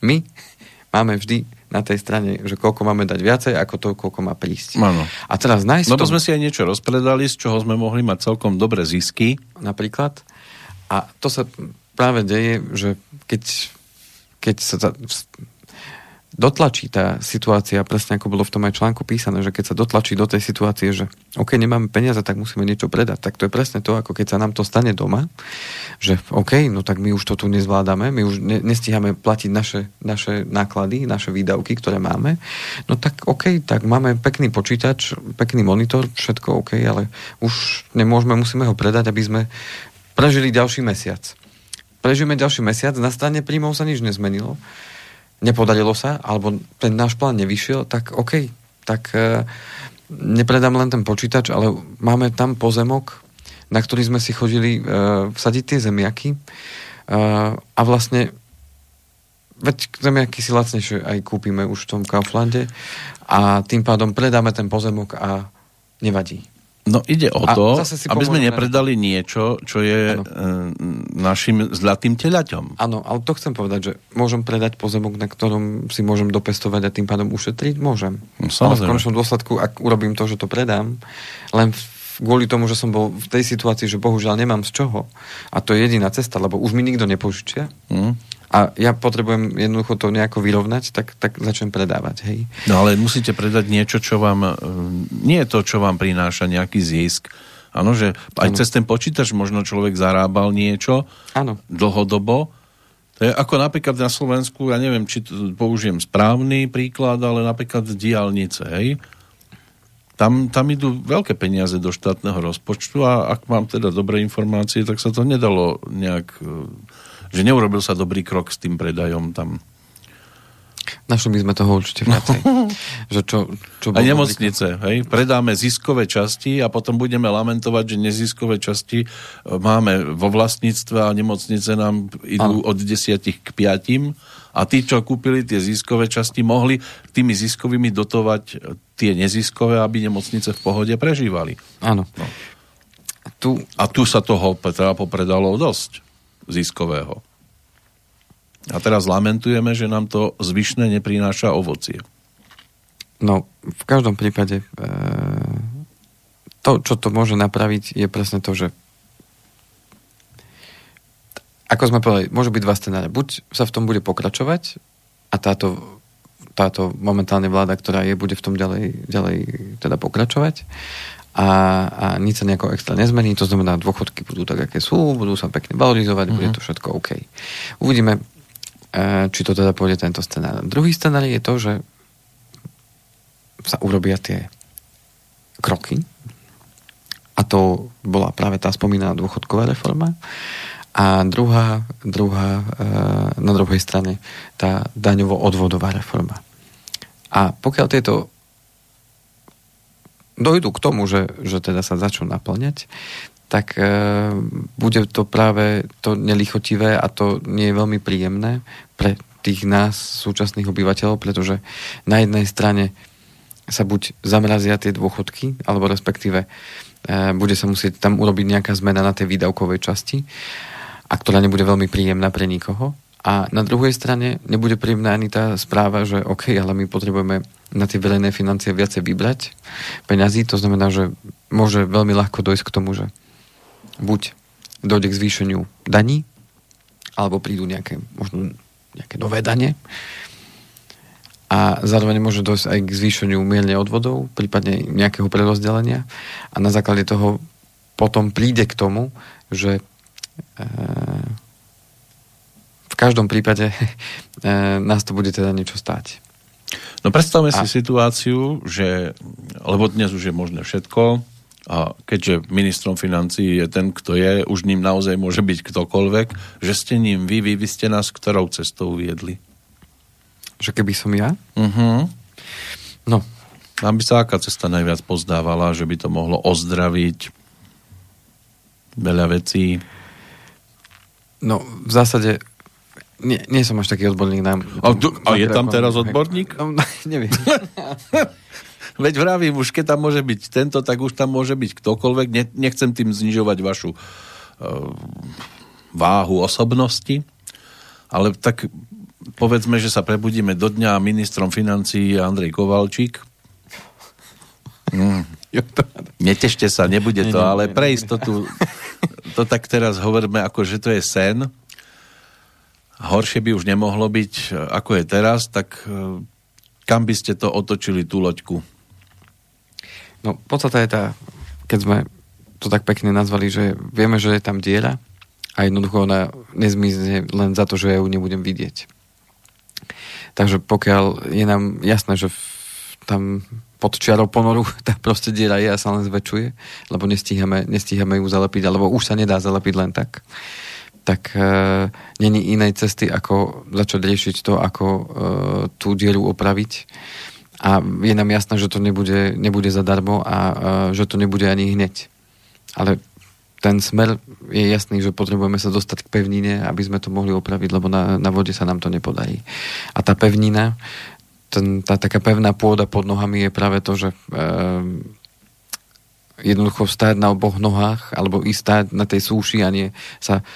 my máme vždy na tej strane, že koľko máme dať viacej, ako to, koľko má prísť. Ano. A teraz nájsť Lebo to... sme si aj niečo rozpredali, z čoho sme mohli mať celkom dobré zisky. Napríklad. A to sa práve deje, že keď, keď sa dotlačí tá situácia, presne ako bolo v tom aj článku písané, že keď sa dotlačí do tej situácie, že OK, nemáme peniaze, tak musíme niečo predať, tak to je presne to, ako keď sa nám to stane doma, že OK, no tak my už to tu nezvládame, my už ne, nestíhame platiť naše, naše náklady, naše výdavky, ktoré máme, no tak OK, tak máme pekný počítač, pekný monitor, všetko OK, ale už nemôžeme, musíme ho predať, aby sme prežili ďalší mesiac. Prežijeme ďalší mesiac, na strane príjmov sa nič nezmenilo nepodarilo sa, alebo ten náš plán nevyšiel, tak OK, tak e, nepredám len ten počítač, ale máme tam pozemok, na ktorý sme si chodili e, vsadiť tie zemiaky e, a vlastne veď zemiaky si lacnejšie aj kúpime už v tom Kauflande a tým pádom predáme ten pozemok a nevadí. No ide o to, aby sme nepredali niečo, čo je ano. E, našim zlatým telaťom. Áno, ale to chcem povedať, že môžem predať pozemok, na ktorom si môžem dopestovať a tým pádom ušetriť? Môžem. No, ale v končnom dôsledku, ak urobím to, že to predám, len kvôli tomu, že som bol v tej situácii, že bohužiaľ nemám z čoho. A to je jediná cesta, lebo už mi nikto nepožičia. Mm a ja potrebujem jednoducho to nejako vyrovnať, tak, tak začnem predávať. Hej. No ale musíte predať niečo, čo vám, e, nie je to, čo vám prináša nejaký zisk. Áno, že aj ano. cez ten počítač možno človek zarábal niečo ano. dlhodobo. To je ako napríklad na Slovensku, ja neviem, či použijem správny príklad, ale napríklad diálnice, hej. Tam, tam idú veľké peniaze do štátneho rozpočtu a ak mám teda dobré informácie, tak sa to nedalo nejak e, že neurobil sa dobrý krok s tým predajom tam. Našli by sme toho určite viacej. že čo, čo a nemocnice, hej? Predáme ziskové časti a potom budeme lamentovať, že neziskové časti e, máme vo vlastníctve a nemocnice nám idú ano. od desiatich k piatim a tí, čo kúpili tie ziskové časti, mohli tými ziskovými dotovať tie neziskové, aby nemocnice v pohode prežívali. Áno. No. Tu... A tu sa toho teda popredalo dosť ziskového. A teraz lamentujeme, že nám to zvyšné neprináša ovocie. No, v každom prípade e, to, čo to môže napraviť, je presne to, že ako sme povedali, môžu byť dva scenáre. Buď sa v tom bude pokračovať a táto, táto momentálne vláda, ktorá je, bude v tom ďalej, ďalej teda pokračovať a, a nič sa nejako extra nezmení, to znamená, dôchodky budú tak, aké sú, budú sa pekne valorizovať, mm-hmm. bude mhm. to všetko OK. Uvidíme, e, či to teda pôjde tento scenár. Druhý scenár je to, že sa urobia tie kroky a to bola práve tá spomínaná dôchodková reforma a druhá, druhá e, na druhej strane tá daňovo-odvodová reforma. A pokiaľ tieto dojdu k tomu, že, že teda sa začnú naplňať, tak e, bude to práve to nelichotivé a to nie je veľmi príjemné pre tých nás, súčasných obyvateľov, pretože na jednej strane sa buď zamrazia tie dôchodky, alebo respektíve e, bude sa musieť tam urobiť nejaká zmena na tej výdavkovej časti, a ktorá nebude veľmi príjemná pre nikoho. A na druhej strane nebude príjemná ani tá správa, že OK, ale my potrebujeme na tie verejné financie viacej vybrať peňazí. To znamená, že môže veľmi ľahko dojsť k tomu, že buď dojde k zvýšeniu daní, alebo prídu nejaké, možno nejaké nové dane, a zároveň môže dojsť aj k zvýšeniu mierne odvodov, prípadne nejakého prerozdelenia a na základe toho potom príde k tomu, že e, každom prípade e, nás to bude teda niečo stáť. No predstavme a... si situáciu, že, lebo dnes už je možné všetko, a keďže ministrom financií je ten, kto je, už ním naozaj môže byť ktokoľvek, že ste ním vy, vy, vy ste nás ktorou cestou viedli? Že keby som ja? Uh-huh. No. Nám by sa aká cesta najviac pozdávala, že by to mohlo ozdraviť veľa vecí? No, v zásade nie, nie som až taký odborník na... A, tu, a je tam teraz odborník? No, neviem. Veď vravím, už keď tam môže byť tento, tak už tam môže byť ktokoľvek. Ne, nechcem tým znižovať vašu uh, váhu osobnosti, ale tak povedzme, že sa prebudíme do dňa ministrom financií Andrej Kovalčík. Mm. Netešte sa, nebude to, ale pre istotu to tak teraz hovoríme, ako že to je sen. Horšie by už nemohlo byť, ako je teraz, tak e, kam by ste to otočili, tú loďku? No, podstate je tá, keď sme to tak pekne nazvali, že vieme, že je tam diera a jednoducho ona nezmizne len za to, že ja ju nebudem vidieť. Takže pokiaľ je nám jasné, že tam pod čiarou ponoru tá proste diera je a sa len zväčšuje, lebo nestíhame, nestíhame ju zalepiť, alebo už sa nedá zalepiť len tak, tak e, není inej cesty, ako začať riešiť to, ako e, tú dieru opraviť. A je nám jasné, že to nebude, nebude zadarmo a e, že to nebude ani hneď. Ale ten smer je jasný, že potrebujeme sa dostať k pevnine, aby sme to mohli opraviť, lebo na, na vode sa nám to nepodarí. A tá pevnina, ten, tá taká pevná pôda pod nohami je práve to, že e, jednoducho stáť na oboch nohách alebo ísť stáť na tej súši a nie sa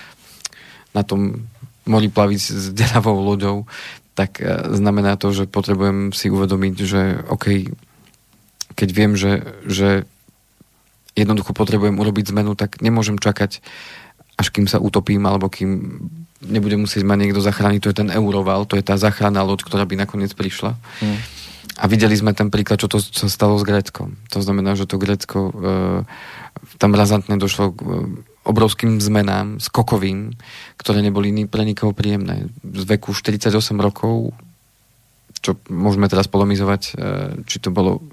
na tom mori plaviť s deravou loďou, tak e, znamená to, že potrebujem si uvedomiť, že OK, keď viem, že, že jednoducho potrebujem urobiť zmenu, tak nemôžem čakať, až kým sa utopím, alebo kým nebude musieť ma niekto zachrániť. To je ten euroval, to je tá záchranná loď, ktorá by nakoniec prišla. Hmm. A videli sme ten príklad, čo to sa stalo s Gréckom. To znamená, že to Grécko e, tam razantne došlo k obrovským zmenám, skokovým, ktoré neboli pre nikoho príjemné. Z veku 48 rokov čo môžeme teraz polemizovať, e, či to bolo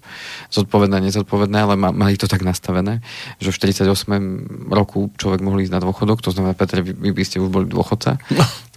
zodpovedné, nezodpovedné, ale mali to tak nastavené, že v 48. roku človek mohol ísť na dôchodok, to znamená, Petre, vy, by ste už boli dôchodca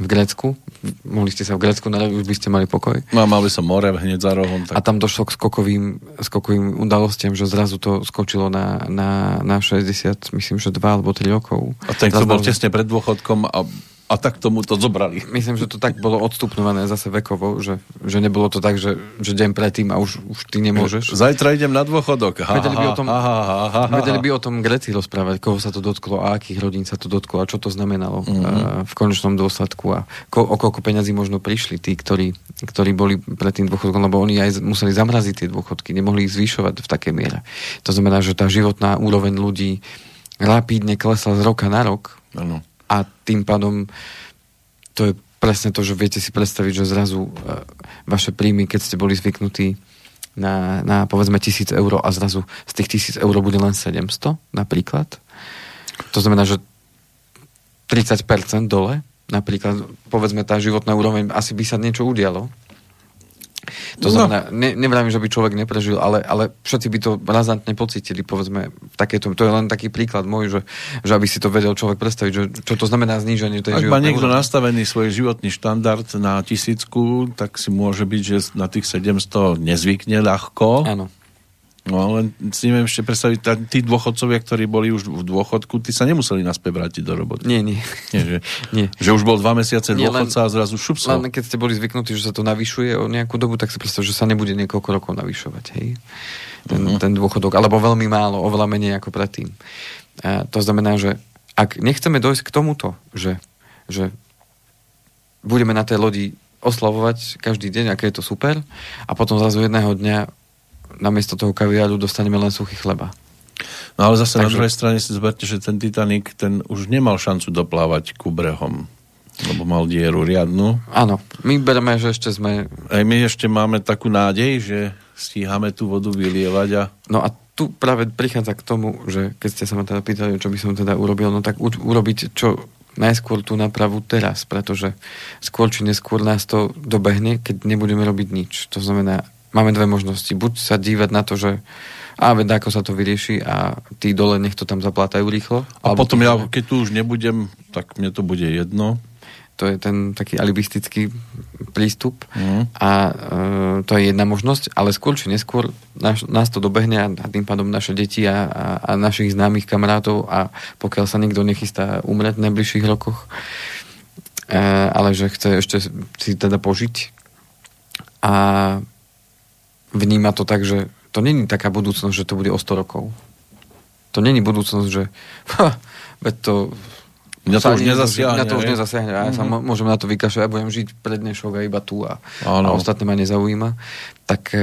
v Grécku, mohli ste sa v Grécku narodiť, už by ste mali pokoj. No, mal by som more hneď za rohom. Tak... A tam došlo k skokovým, skokovým udalostiam, že zrazu to skočilo na, na, na 60, myslím, že 2 alebo 3 rokov. A ten, kto bol tesne pred dôchodkom a a tak tomu to zobrali. Myslím, že to tak bolo odstupnované zase vekovo, že, že nebolo to tak, že, že deň predtým a už, už ty nemôžeš. Zajtra idem na dôchodok. Ha, vedeli, by o tom, ha, ha, ha, ha, vedeli by o tom Greci rozprávať, koho sa to dotklo a akých rodín sa to dotklo a čo to znamenalo mm-hmm. v konečnom dôsledku a ko, o koľko peňazí možno prišli tí, ktorí, ktorí boli pred tým dôchodkom, lebo oni aj museli zamraziť tie dôchodky, nemohli ich zvyšovať v takej miere. To znamená, že tá životná úroveň ľudí rapídne klesla z roka na rok. Ano a tým pádom to je presne to, že viete si predstaviť, že zrazu e, vaše príjmy, keď ste boli zvyknutí na, na povedzme tisíc eur a zrazu z tých tisíc eur bude len 700 napríklad. To znamená, že 30% dole, napríklad povedzme tá životná úroveň, asi by sa niečo udialo. To no. znamená, ne, nevravím, že by človek neprežil, ale, ale všetci by to razantne pocítili, povedzme, takéto, to je len taký príklad môj, že, že aby si to vedel človek predstaviť, že čo to znamená zníženie tej Ak má niekto úrovne. nastavený svoj životný štandard na tisícku, tak si môže byť, že na tých 700 nezvykne ľahko. Áno. No len si neviem ešte predstaviť, tí dôchodcovia, ktorí boli už v dôchodku, tí sa nemuseli naspäť vrátiť do roboty. Nie, nie. nie, že, nie. že už bol dva mesiace nie, dôchodca len, a zrazu šup Len keď ste boli zvyknutí, že sa to navyšuje o nejakú dobu, tak si predstav, že sa nebude niekoľko rokov navyšovať. Hej? Ten, uh-huh. ten dôchodok. Alebo veľmi málo, oveľa menej ako predtým. A to znamená, že ak nechceme dojsť k tomuto, že, že budeme na tej lodi oslavovať každý deň, aké je to super a potom zrazu jedného dňa namiesto toho kaviáru dostaneme len suchý chleba. No ale zase Takže... na druhej strane si zberte, že ten Titanic, ten už nemal šancu doplávať ku brehom. Lebo mal dieru riadnu. Áno, my bereme, že ešte sme... Aj my ešte máme takú nádej, že stíhame tú vodu vylievať a... No a tu práve prichádza k tomu, že keď ste sa ma teda pýtali, čo by som teda urobil, no tak u- urobiť čo najskôr tú nápravu teraz, pretože skôr či neskôr nás to dobehne, keď nebudeme robiť nič. To znamená, máme dve možnosti. Buď sa dívať na to, že a veď ako sa to vyrieši a tí dole nech to tam zaplátajú rýchlo. A potom ja, keď tu už nebudem, tak mne to bude jedno to je ten taký alibistický prístup mm. a e, to je jedna možnosť, ale skôr či neskôr nás, nás to dobehne a, a tým pádom naše deti a, a, a našich známych kamarátov a pokiaľ sa niekto nechystá umrieť v najbližších rokoch, e, ale že chce ešte si teda požiť a vníma to tak, že to není taká budúcnosť, že to bude o 100 rokov. To není budúcnosť, že ha, veď to Mňa to už nezasiahne. Mňa to už nezasiahne. Ja mm-hmm. sa mhm. môžem na to vykašľať, ja budem žiť pred dnešok a iba tu a, a ostatné ma nezaujíma. Tak e,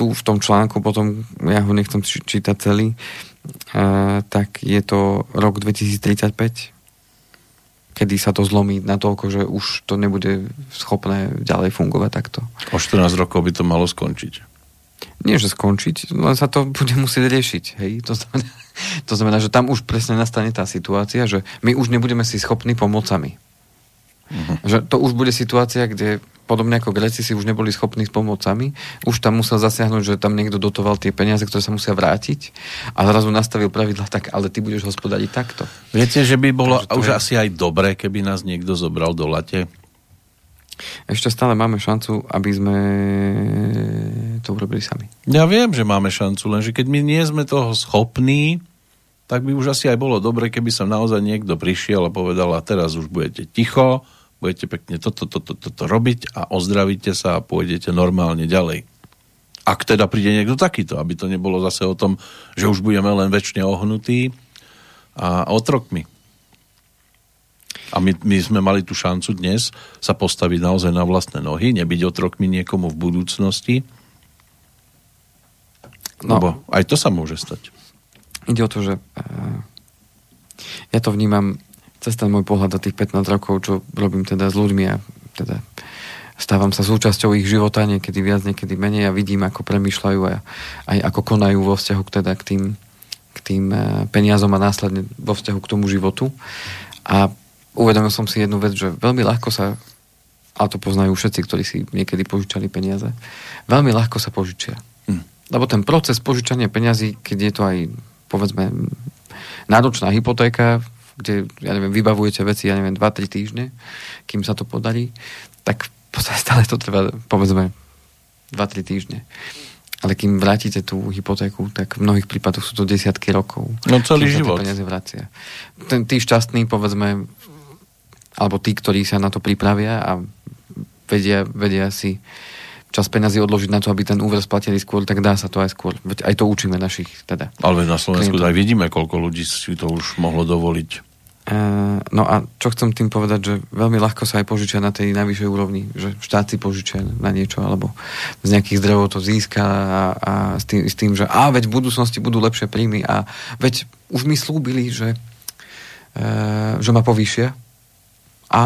tu v tom článku potom, ja ho nechcem čítať celý, e, tak je to rok 2035, kedy sa to zlomí na toľko, že už to nebude schopné ďalej fungovať takto. O 14 rokov by to malo skončiť nie že skončiť, len sa to bude musieť riešiť. Hej? To, znamená, to znamená, že tam už presne nastane tá situácia, že my už nebudeme si schopní pomôcť sami. Uh-huh. Že to už bude situácia, kde podobne ako Gréci si už neboli schopní pomôcť sami, už tam musel zasiahnuť, že tam niekto dotoval tie peniaze, ktoré sa musia vrátiť a zrazu nastavil pravidla tak, ale ty budeš hospodariť takto. Viete, že by bolo už je... asi aj dobré, keby nás niekto zobral do late? ešte stále máme šancu, aby sme to urobili sami. Ja viem, že máme šancu, lenže keď my nie sme toho schopní, tak by už asi aj bolo dobre, keby sa naozaj niekto prišiel a povedal, a teraz už budete ticho, budete pekne toto, toto, toto, robiť a ozdravíte sa a pôjdete normálne ďalej. Ak teda príde niekto takýto, aby to nebolo zase o tom, že už budeme len väčšine ohnutí a otrokmi. A my, my sme mali tú šancu dnes sa postaviť naozaj na vlastné nohy, nebyť otrokmi niekomu v budúcnosti. No, Lebo aj to sa môže stať. Ide o to, že uh, ja to vnímam cez ten môj pohľad do tých 15 rokov, čo robím teda s ľuďmi a teda stávam sa súčasťou ich života, niekedy viac, niekedy menej a vidím, ako premýšľajú a aj ako konajú vo vzťahu k, teda k tým, k tým uh, peniazom a následne vo vzťahu k tomu životu. A uvedomil som si jednu vec, že veľmi ľahko sa, a to poznajú všetci, ktorí si niekedy požičali peniaze, veľmi ľahko sa požičia. Hm. Lebo ten proces požičania peniazy, keď je to aj, povedzme, náročná hypotéka, kde, ja neviem, vybavujete veci, ja neviem, 2-3 týždne, kým sa to podarí, tak stále to trvá, povedzme, 2-3 týždne. Ale kým vrátite tú hypotéku, tak v mnohých prípadoch sú to desiatky rokov. No celý život. Peniaze vracia. Ten, tí šťastní, povedzme, alebo tí, ktorí sa na to pripravia a vedia, vedia si čas peniazy odložiť na to, aby ten úver splatili skôr, tak dá sa to aj skôr. Veď aj to učíme našich teda. Ale na Slovensku aj vidíme, koľko ľudí si to už mohlo dovoliť. No a čo chcem tým povedať, že veľmi ľahko sa aj požičia na tej najvyššej úrovni, že štát si požičia na niečo, alebo z nejakých zdrojov to získa a, a s, tým, s tým, že a veď v budúcnosti budú lepšie príjmy a veď už mi slúbili, že, uh, že ma povýšia a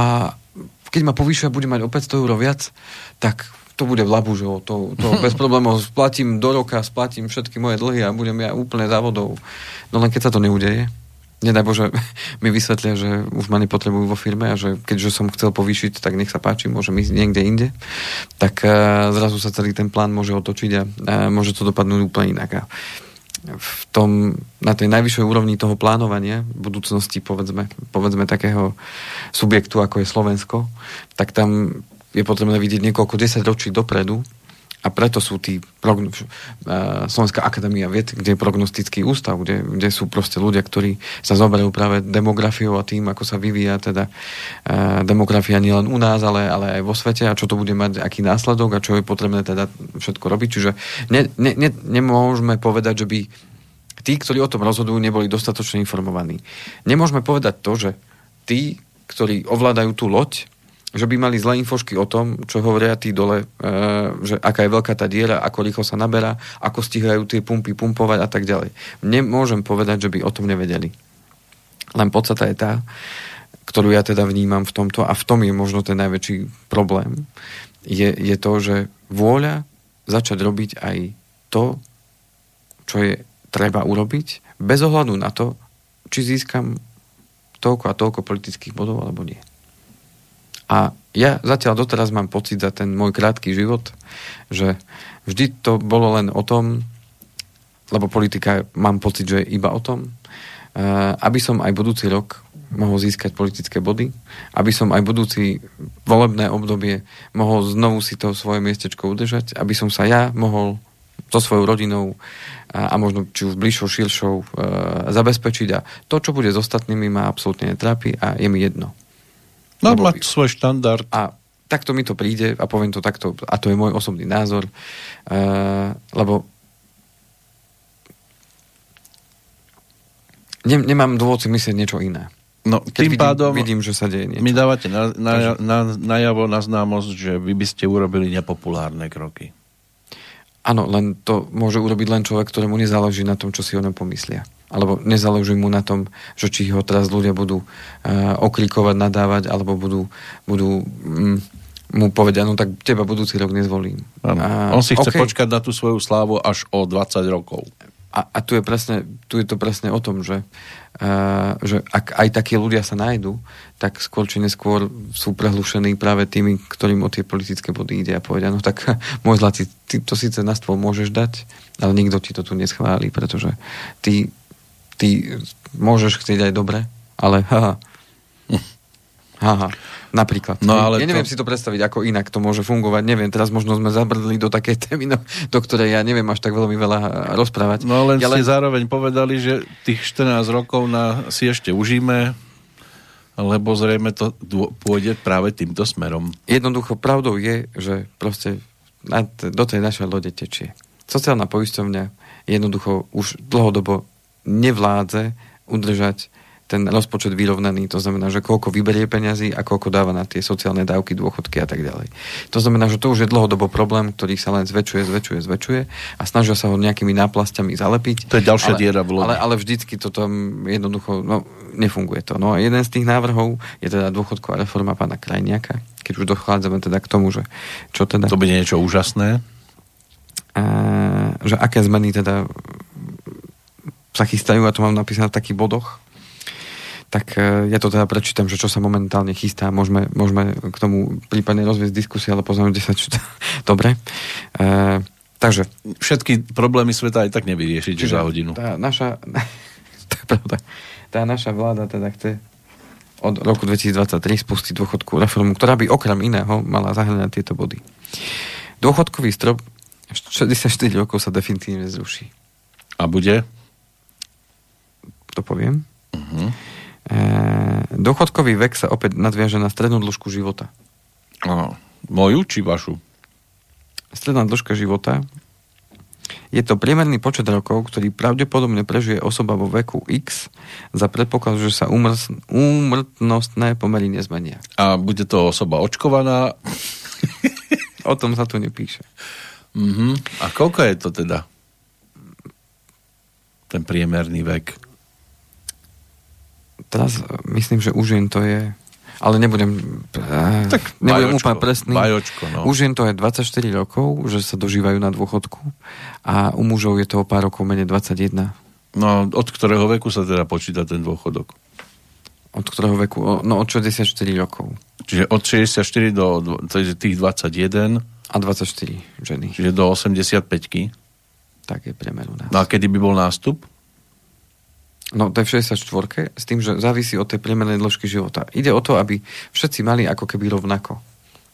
keď ma povýšia, bude mať o 500 eur viac, tak to bude v labu, že to, to bez problémov splatím do roka, splatím všetky moje dlhy a budem ja úplne závodov. No len keď sa to neudeje, nedaj Bože, mi vysvetlia, že už ma nepotrebujú vo firme a že keďže som chcel povýšiť, tak nech sa páči, môžem ísť niekde inde, tak uh, zrazu sa celý ten plán môže otočiť a môže to dopadnúť úplne inak. A v tom, na tej najvyššej úrovni toho plánovania budúcnosti, povedzme, povedzme takého subjektu, ako je Slovensko, tak tam je potrebné vidieť niekoľko desať ročí dopredu a preto sú tí progno- Slovenská akadémia vied, kde je prognostický ústav, kde, kde sú proste ľudia, ktorí sa zoberajú práve demografiou a tým, ako sa vyvíja teda demografia nielen u nás, ale, ale aj vo svete a čo to bude mať, aký následok a čo je potrebné teda všetko robiť. Čiže ne, ne, ne, nemôžeme povedať, že by tí, ktorí o tom rozhodujú, neboli dostatočne informovaní. Nemôžeme povedať to, že tí, ktorí ovládajú tú loď, že by mali zlé infošky o tom, čo hovoria tí dole, e, že aká je veľká tá diera, ako rýchlo sa naberá, ako stíhajú tie pumpy pumpovať a tak ďalej. Nemôžem povedať, že by o tom nevedeli. Len podstata je tá, ktorú ja teda vnímam v tomto, a v tom je možno ten najväčší problém, je, je to, že vôľa začať robiť aj to, čo je treba urobiť, bez ohľadu na to, či získam toľko a toľko politických bodov alebo nie. A ja zatiaľ doteraz mám pocit za ten môj krátky život, že vždy to bolo len o tom, lebo politika mám pocit, že je iba o tom, eh, aby som aj budúci rok mohol získať politické body, aby som aj budúci volebné obdobie mohol znovu si to svoje miestečko udržať, aby som sa ja mohol so svojou rodinou a, a možno či už bližšou, širšou e, zabezpečiť a to, čo bude s ostatnými, ma absolútne netrápi a je mi jedno. No, Lebo, mať svoj štandard. A takto mi to príde a poviem to takto, a to je môj osobný názor, uh, lebo ne, nemám dôvod si myslieť niečo iné. No, Keď tým vidím, pádom vidím, že sa deje niečo. Mi dávate na, na, na, najavo, na známosť, že vy by ste urobili nepopulárne kroky. Áno, len to môže urobiť len človek, ktorému nezáleží na tom, čo si o ňom pomyslia alebo nezáleží mu na tom, že či ho teraz ľudia budú uh, oklikovať, nadávať, alebo budú, budú um, mu povedia, no tak teba budúci rok nezvolím. A, On si chce okay. počkať na tú svoju slávu až o 20 rokov. A, a tu, je presne, tu je to presne o tom, že, uh, že ak aj takí ľudia sa nájdú, tak skôr či neskôr sú prehlušení práve tými, ktorým o tie politické body ide a povedia, no tak môj zlatý, ty to síce na stôl môžeš dať, ale nikto ti to tu neschváli, pretože ty ty môžeš chcieť aj dobre, ale haha. Haha, napríklad. No, ale ja neviem to... si to predstaviť, ako inak to môže fungovať. Neviem, teraz možno sme zabrdli do takej témy, no, do ktorej ja neviem až tak veľmi veľa rozprávať. No len ja ste len... zároveň povedali, že tých 14 rokov na, si ešte užíme, lebo zrejme to pôjde práve týmto smerom. Jednoducho pravdou je, že proste do tej našej lode tečie. Sociálna poisťovňa jednoducho už dlhodobo nevládze udržať ten rozpočet vyrovnaný, to znamená, že koľko vyberie peňazí a koľko dáva na tie sociálne dávky, dôchodky a tak ďalej. To znamená, že to už je dlhodobo problém, ktorý sa len zväčšuje, zväčšuje, zväčšuje a snažia sa ho nejakými náplasťami zalepiť. To je ďalšia ale, diera v ale, ale vždycky to tam jednoducho, no, nefunguje to. No a jeden z tých návrhov je teda dôchodková reforma pána Krajniaka, keď už dochádzame teda k tomu, že čo teda... To bude niečo úžasné. A, že aké zmeny teda sa chystajú, a to mám napísané v takých bodoch, tak e, ja to teda prečítam, že čo sa momentálne chystá. Môžeme, môžeme k tomu prípadne rozviesť diskusie, ale pozrieme 10 čo to... Dobre. E, takže... Všetky problémy sveta aj tak nevyriešiť za hodinu. Tá naša... to je pravda. Tá naša vláda teda chce od roku 2023 spustiť dôchodkú reformu, ktorá by okrem iného mala zahrňať tieto body. Dôchodkový strop 64 rokov sa definitívne zruší. A bude? To poviem. Uh-huh. E, dochodkový vek sa opäť nadviaže na strednú dĺžku života. Aha. Moju či vašu? Stredná dĺžka života je to priemerný počet rokov, ktorý pravdepodobne prežije osoba vo veku X za predpokladu, že sa úmrs- úmrtnostné pomery nezmenia. A bude to osoba očkovaná? o tom sa tu nepíše. Uh-huh. A koľko je to teda? Ten priemerný vek? Teraz myslím, že už jen to je ale nebudem, eh, tak nebudem úplne presný. Bajočko, no. Už jen to je 24 rokov, že sa dožívajú na dôchodku a u mužov je to o pár rokov menej 21. No od ktorého veku sa teda počíta ten dôchodok? Od ktorého veku? No od 64 rokov. Čiže od 64 do tých 21 a 24 ženy. Čiže do 85 Tak je priemer u nás. No a kedy by bol nástup? No to je v 64 s tým, že závisí od tej priemernej dĺžky života. Ide o to, aby všetci mali ako keby rovnako.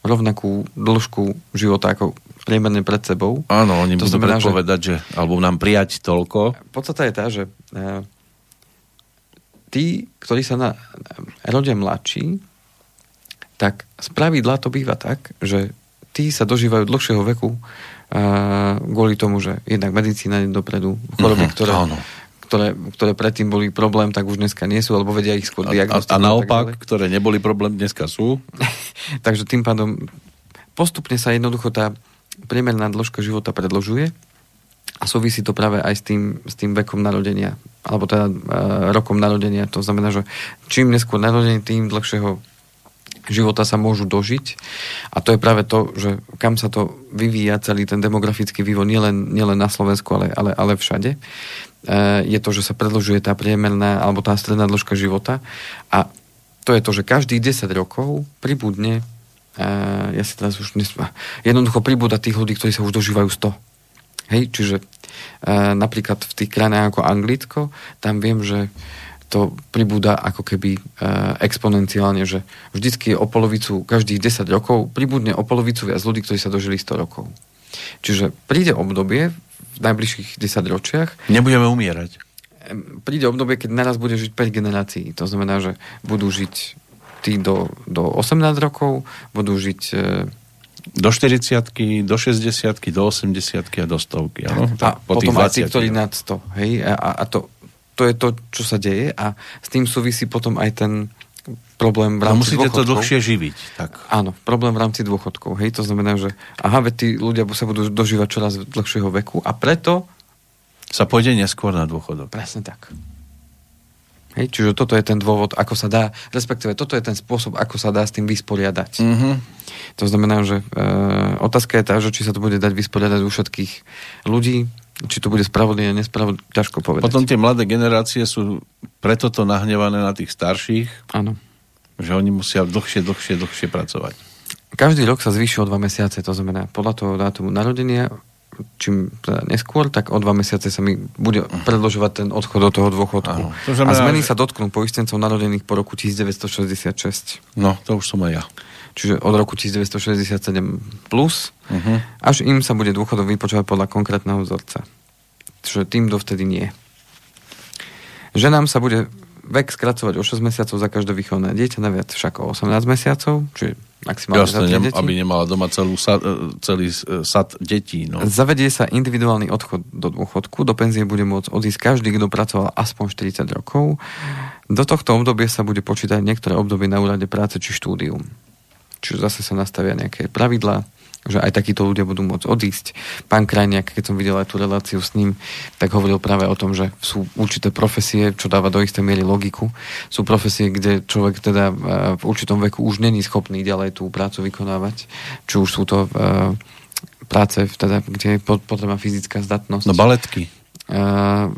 Rovnakú dĺžku života ako priemerne pred sebou. Áno, oni to budú znamená, predpovedať, že, že, alebo nám prijať toľko. Podstata je tá, že e, tí, ktorí sa na, rodia mladší, tak z pravidla to býva tak, že tí sa dožívajú dlhšieho veku a, kvôli tomu, že jednak medicína je dopredu, choroby, uh-huh, ktoré, áno ktoré, ktoré predtým boli problém, tak už dneska nie sú, alebo vedia ich skôr diagnostikovať. A, a naopak, ktoré neboli problém, dneska sú? Takže tým pádom postupne sa jednoducho tá priemerná dĺžka života predložuje a súvisí to práve aj s tým, s tým vekom narodenia, alebo teda e, rokom narodenia. To znamená, že čím neskôr narodenie, tým dlhšieho života sa môžu dožiť. A to je práve to, že kam sa to vyvíja celý ten demografický vývoj, nielen, nielen na Slovensku, ale, ale, ale všade, je to, že sa predlžuje tá priemerná alebo tá stredná dĺžka života. A to je to, že každých 10 rokov pribudne, e, ja si teraz už nesmá, jednoducho pribúda tých ľudí, ktorí sa už dožívajú 100. Hej, čiže e, napríklad v tých krajinách ako Anglicko, tam viem, že to pribúda ako keby e, exponenciálne, že vždycky o polovicu, každých 10 rokov pribudne o polovicu viac ľudí, ktorí sa dožili 100 rokov. Čiže príde obdobie najbližších 10 ročiach. Nebudeme umierať. Príde obdobie, keď naraz bude žiť 5 generácií. To znamená, že budú žiť tí do, do 18 rokov, budú žiť e, do 40 do 60 do 80 a do 100 Áno? A po potom aj tí, ktorí nad 100. Hej? A, a to, to je to, čo sa deje a s tým súvisí potom aj ten problém v rámci no musíte dôchodkov. to dlhšie živiť. Tak. Áno, problém v rámci dôchodkov. Hej, to znamená, že aha, veď tí ľudia sa budú dožívať čoraz dlhšieho veku a preto sa pôjde neskôr na dôchodok. Presne tak. Hej, čiže toto je ten dôvod, ako sa dá, respektíve toto je ten spôsob, ako sa dá s tým vysporiadať. Mm-hmm. To znamená, že e, otázka je tá, že či sa to bude dať vysporiadať u všetkých ľudí, či to bude spravodlivé, nespravodlivé, ťažko povedať. Potom tie mladé generácie sú preto to nahnevané na tých starších. Áno. Že oni musia dlhšie, dlhšie, dlhšie pracovať. Každý rok sa zvýši o dva mesiace, to znamená podľa toho dátumu narodenia čím teda neskôr, tak o dva mesiace sa mi bude predložovať ten odchod do toho dôchodku. Áno, to znamená, a zmeny sa dotknú poistencov narodených po roku 1966. No, to už som aj ja. Čiže od roku 1967 plus, uh-huh. až im sa bude dôchodok vypočívať podľa konkrétneho vzorca. Čiže tým dovtedy nie. Ženám sa bude vek skracovať o 6 mesiacov za každé vychované dieťa, naviac však o 18 mesiacov, čiže maximálne Jasne, za deti. aby nemala doma celú sad, celý sad detí. No. Zavedie sa individuálny odchod do dôchodku, do penzie bude môcť odísť každý, kto pracoval aspoň 40 rokov. Do tohto obdobia sa bude počítať niektoré obdobie na úrade práce či štúdium. Čiže zase sa nastavia nejaké pravidlá, že aj takíto ľudia budú môcť odísť. Pán Krajniak, keď som videl aj tú reláciu s ním, tak hovoril práve o tom, že sú určité profesie, čo dáva do istej miery logiku. Sú profesie, kde človek teda e, v určitom veku už není schopný ďalej tú prácu vykonávať. Či už sú to uh, práce, teda, kde je potrebná fyzická zdatnosť. No baletky. Uh,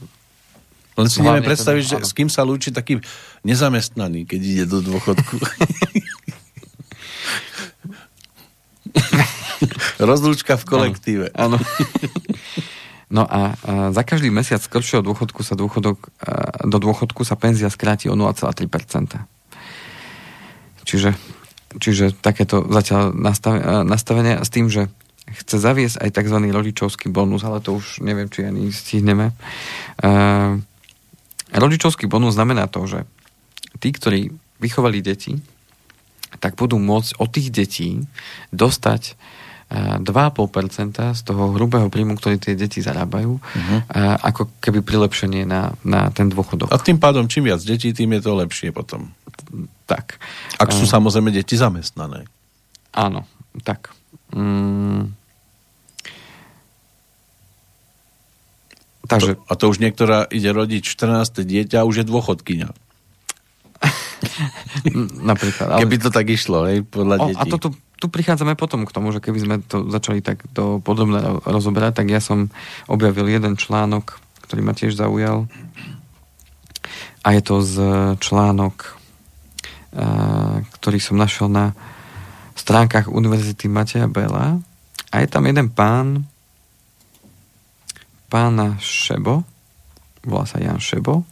len si neviem predstaviť, teda, že s kým sa lúči taký nezamestnaný, keď ide do dôchodku. Rozlúčka v kolektíve. Áno. No a, a za každý mesiac skoršieho dôchodku sa dôchodok, a, do dôchodku sa penzia skráti o 0,3%. Čiže, čiže takéto zatiaľ nastavenie s tým, že chce zaviesť aj tzv. rodičovský bonus, ale to už neviem, či ani stihneme. Uh, rodičovský bonus znamená to, že tí, ktorí vychovali deti, tak budú môcť od tých detí dostať 2,5% z toho hrubého príjmu, ktorý tie deti zarábajú, uh-huh. ako keby prilepšenie na, na ten dôchodok. A tým pádom, čím viac detí, tým je to lepšie potom. Tak. Ak sú samozrejme deti zamestnané. Áno, tak. Mm. Takže... A to už niektorá ide rodiť 14. dieťa a už je dôchodkyňa. Napríklad. Ale... Keby to tak išlo, hej, podľa o, detí. A toto tu prichádzame potom k tomu, že keby sme to začali tak to podrobne rozoberať, tak ja som objavil jeden článok, ktorý ma tiež zaujal. A je to z článok, ktorý som našiel na stránkach Univerzity Mateja Bela. A je tam jeden pán, pána Šebo, volá sa Jan Šebo,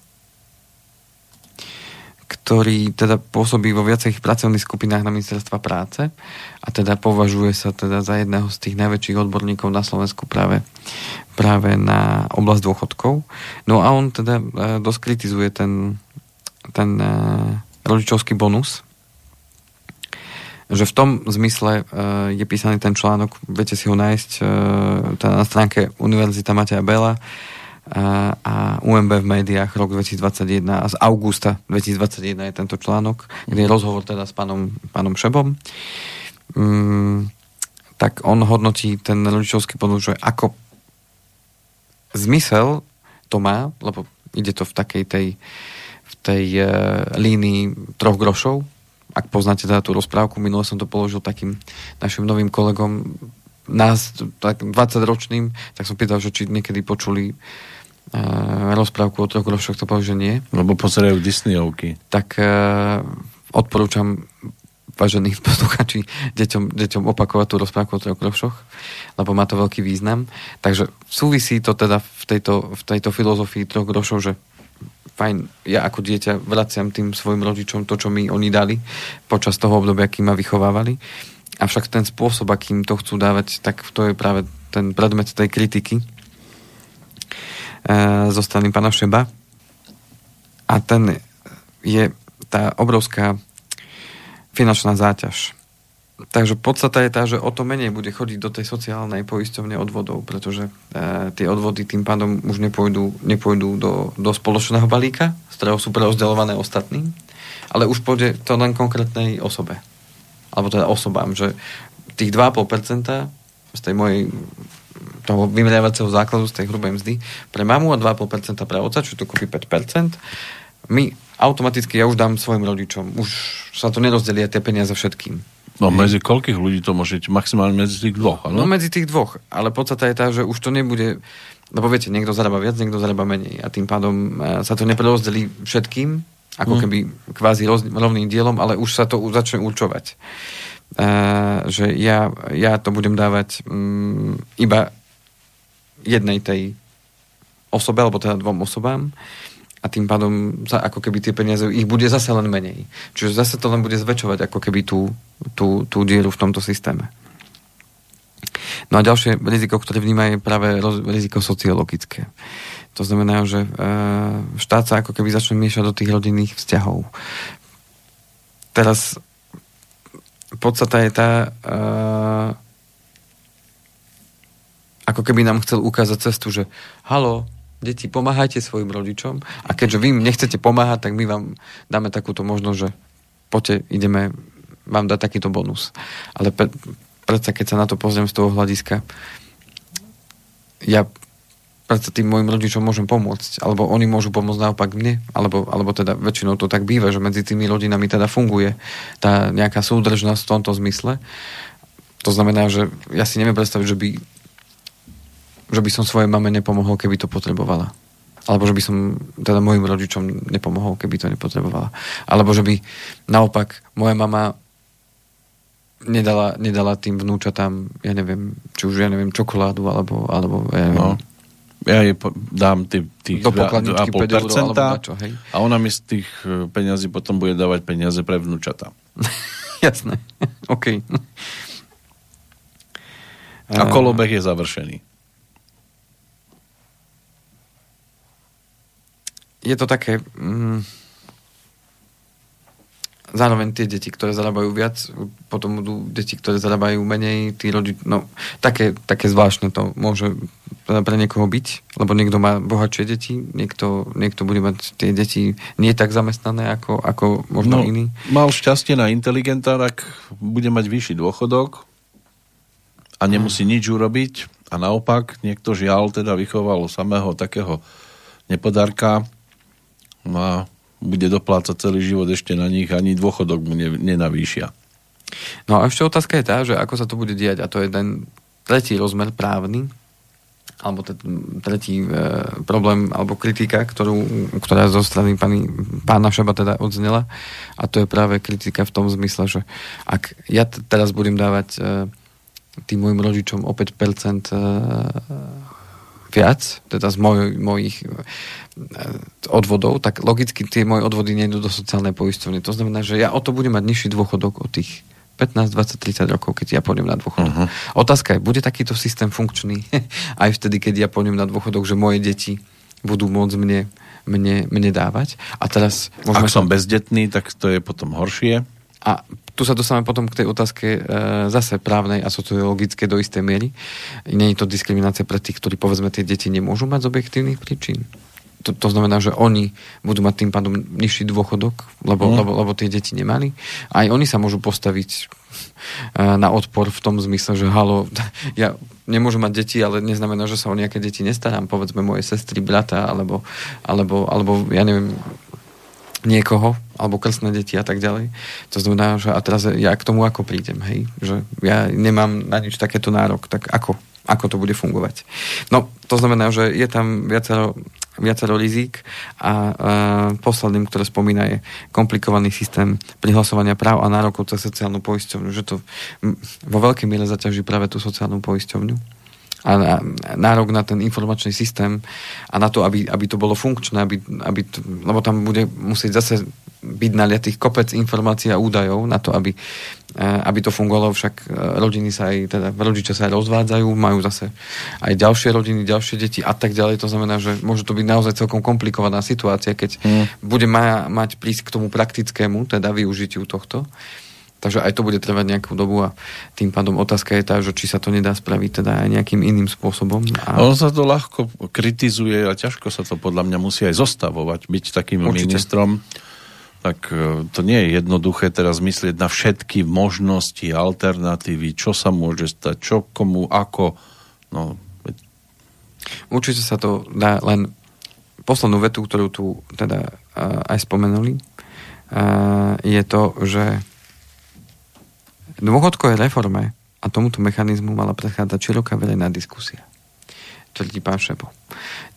ktorý teda pôsobí vo viacerých pracovných skupinách na ministerstva práce a teda považuje sa teda za jedného z tých najväčších odborníkov na Slovensku práve, práve na oblasť dôchodkov. No a on teda e, dosť kritizuje ten, ten e, rodičovský bonus, že v tom zmysle e, je písaný ten článok, viete si ho nájsť teda na stránke Univerzita Mateja Bela, a, a UMB v médiách rok 2021 a z augusta 2021 je tento článok, kde je rozhovor teda s pánom, pánom Šebom. Mm, tak on hodnotí ten rodičovský že ako zmysel to má, lebo ide to v takej tej, v tej uh, línii troch grošov. Ak poznáte teda tú rozprávku, minule som to položil takým našim novým kolegom, nás, tak 20 ročným, tak som pýtal, že či niekedy počuli rozprávku o troch grošoch, to povedal, že nie. Lebo pozerajú Disneyovky. Tak uh, odporúčam vážení posluchači, deťom, deťom opakovať tú rozprávku o troch grošoch, lebo má to veľký význam. Takže súvisí to teda v tejto, v tejto filozofii troch grošov, že fajn, ja ako dieťa vraciam tým svojim rodičom to, čo mi oni dali počas toho obdobia, akým ma vychovávali. Avšak ten spôsob, akým to chcú dávať, tak to je práve ten predmet tej kritiky zo strany pána Šeba. A ten je tá obrovská finančná záťaž. Takže podstata je tá, že o to menej bude chodiť do tej sociálnej poisťovne odvodov, pretože e, tie odvody tým pádom už nepôjdu, nepôjdu do, do spoločného balíka, z ktorého sú preozdeľované ostatným, ale už pôjde to len konkrétnej osobe. Alebo teda osobám, že tých 2,5% z tej mojej toho vymeriavacieho základu z tej hrubej mzdy pre mamu a 2,5% pre oca, čo to kúpi 5%, my automaticky ja už dám svojim rodičom. Už sa to nerozdelia tie peniaze všetkým. No medzi koľkých ľudí to môžete? Maximálne medzi tých dvoch, ano? No medzi tých dvoch, ale podstate je tá, že už to nebude, lebo viete, niekto zarába viac, niekto zarába menej a tým pádom e, sa to neprerozdelí všetkým, ako mm. keby kvázi rovným dielom, ale už sa to začne určovať. Uh, že ja, ja to budem dávať um, iba jednej tej osobe, alebo teda dvom osobám a tým pádom sa ako keby tie peniaze, ich bude zase len menej. Čiže zase to len bude zväčšovať ako keby tú, tú, tú dieru v tomto systéme. No a ďalšie riziko, ktoré vníma, je práve riziko sociologické. To znamená, že e, štát sa ako keby začne miešať do tých rodinných vzťahov. Teraz podstata je tá, e, ako keby nám chcel ukázať cestu, že halo, deti, pomáhajte svojim rodičom a keďže vy im nechcete pomáhať, tak my vám dáme takúto možnosť, že poďte, ideme vám dať takýto bonus. Ale pre, predsa, keď sa na to pozriem z toho hľadiska, ja predsa tým môjim rodičom môžem pomôcť, alebo oni môžu pomôcť naopak mne, alebo, alebo teda väčšinou to tak býva, že medzi tými rodinami teda funguje tá nejaká súdržnosť v tomto zmysle. To znamená, že ja si neviem predstaviť, že by že by som svojej mame nepomohol, keby to potrebovala. Alebo že by som teda mojim rodičom nepomohol, keby to nepotrebovala. Alebo že by naopak moja mama nedala, nedala tým vnúčatám, ja neviem, či už ja neviem, čokoládu, alebo, alebo ja neviem, no. Ja jej dám tý, tých do pokladničky 5 eur, alebo čo, hej? A ona mi z tých e, peňazí potom bude dávať peniaze pre vnúčata. Jasné, OK. A kolobeh je završený. Je to také... Mm, zároveň tie deti, ktoré zarábajú viac, potom budú deti, ktoré zarábajú menej, tí rodič, no, také, také zvláštne to môže pre niekoho byť, lebo niekto má bohatšie deti, niekto, niekto bude mať tie deti nie tak zamestnané ako, ako možno no, iný. Mal šťastie na inteligenta, tak bude mať vyšší dôchodok a nemusí nič urobiť a naopak niekto žiaľ teda vychoval samého takého nepodarka, a bude doplácať celý život ešte na nich, ani dôchodok mu nenavýšia. No a ešte otázka je tá, že ako sa to bude diať a to je ten tretí rozmer právny, alebo ten tretí e, problém, alebo kritika, ktorú, ktorá zo strany pani, pána Šaba teda odznela a to je práve kritika v tom zmysle, že ak ja t- teraz budem dávať e, tým môjim rodičom o 5% e, viac, teda z moj, mojich odvodov, tak logicky tie moje odvody nejdú do sociálnej poistovne. To znamená, že ja o to budem mať nižší dôchodok od tých 15, 20, 30 rokov, keď ja pôjdem na dôchodok. Uh-huh. Otázka je, bude takýto systém funkčný aj vtedy, keď ja pôjdem na dôchodok, že moje deti budú môcť mne, mne, mne dávať. A teraz... Ak som bezdetný, tak to je potom horšie. A tu sa dostávame potom k tej otázke e, zase právnej a sociologické do istej miery. Je to diskriminácia pre tých, ktorí povedzme tie deti nemôžu mať z objektívnych príčin. To, to znamená, že oni budú mať tým pádom nižší dôchodok, lebo, mm. lebo, lebo tie deti nemali. Aj oni sa môžu postaviť e, na odpor v tom zmysle, že halo, ja nemôžu mať deti, ale neznamená, že sa o nejaké deti nestarám, povedzme moje sestry, brata, alebo, alebo, alebo ja neviem, niekoho, alebo krstné deti a tak ďalej. To znamená, že a teraz ja k tomu ako prídem, hej? Že ja nemám na nič takéto nárok, tak ako? Ako to bude fungovať? No, to znamená, že je tam viacero, viacero rizík a, a posledným, ktoré spomína, je komplikovaný systém prihlasovania práv a nárokov cez sociálnu poisťovňu, že to vo veľkej miere zaťaží práve tú sociálnu poisťovňu a nárok na ten informačný systém a na to, aby, aby to bolo funkčné, aby, aby to, lebo tam bude musieť zase byť naliatých kopec informácií a údajov na to, aby, e, aby to fungovalo, však e, rodiny sa aj, teda rodičia sa aj rozvádzajú, majú zase aj ďalšie rodiny, ďalšie deti a tak ďalej. To znamená, že môže to byť naozaj celkom komplikovaná situácia, keď mm. bude ma, mať prísť k tomu praktickému, teda využitiu tohto. Takže aj to bude trvať nejakú dobu a tým pádom otázka je tá, že či sa to nedá spraviť teda aj nejakým iným spôsobom. A... On sa to ľahko kritizuje a ťažko sa to podľa mňa musí aj zostavovať, byť takým Určite. ministrom. Tak e, to nie je jednoduché teraz myslieť na všetky možnosti, alternatívy, čo sa môže stať, čo komu, ako. No. Určite sa to dá len poslednú vetu, ktorú tu teda uh, aj spomenuli, uh, je to, že Dôchodkovej reforme a tomuto mechanizmu mala prechádzať široká verejná diskusia tvrdí pán Šepo.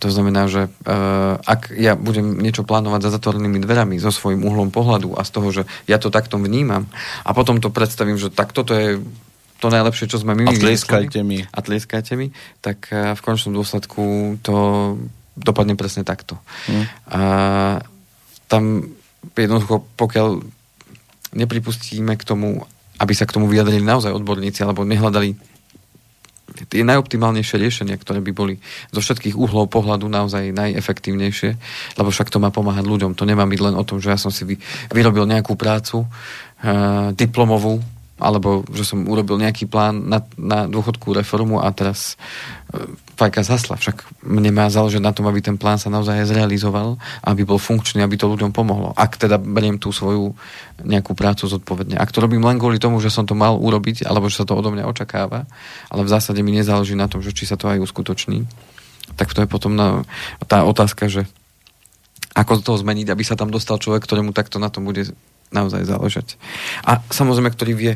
To znamená, že uh, ak ja budem niečo plánovať za zatvorenými dverami so svojím uhlom pohľadu a z toho, že ja to takto vnímam a potom to predstavím, že tak toto je to najlepšie, čo sme my A tlieskajte mi. A tlieskajte mi, tak uh, v končnom dôsledku to dopadne presne takto. Hmm. A tam jednoducho, pokiaľ nepripustíme k tomu aby sa k tomu vyjadrili naozaj odborníci, alebo nehľadali tie najoptimálnejšie riešenia, ktoré by boli zo všetkých uhlov pohľadu naozaj najefektívnejšie, lebo však to má pomáhať ľuďom. To nemá byť len o tom, že ja som si vy, vyrobil nejakú prácu e, diplomovú, alebo že som urobil nejaký plán na, na dôchodkú reformu a teraz e, fajka zasla. Však mne má záležať na tom, aby ten plán sa naozaj zrealizoval, aby bol funkčný, aby to ľuďom pomohlo. Ak teda beriem tú svoju nejakú prácu zodpovedne. Ak to robím len kvôli tomu, že som to mal urobiť, alebo že sa to odo mňa očakáva, ale v zásade mi nezáleží na tom, že či sa to aj uskutoční, tak to je potom na, tá otázka, že ako to zmeniť, aby sa tam dostal človek, ktorému takto na tom bude naozaj záležať. A samozrejme, ktorý vie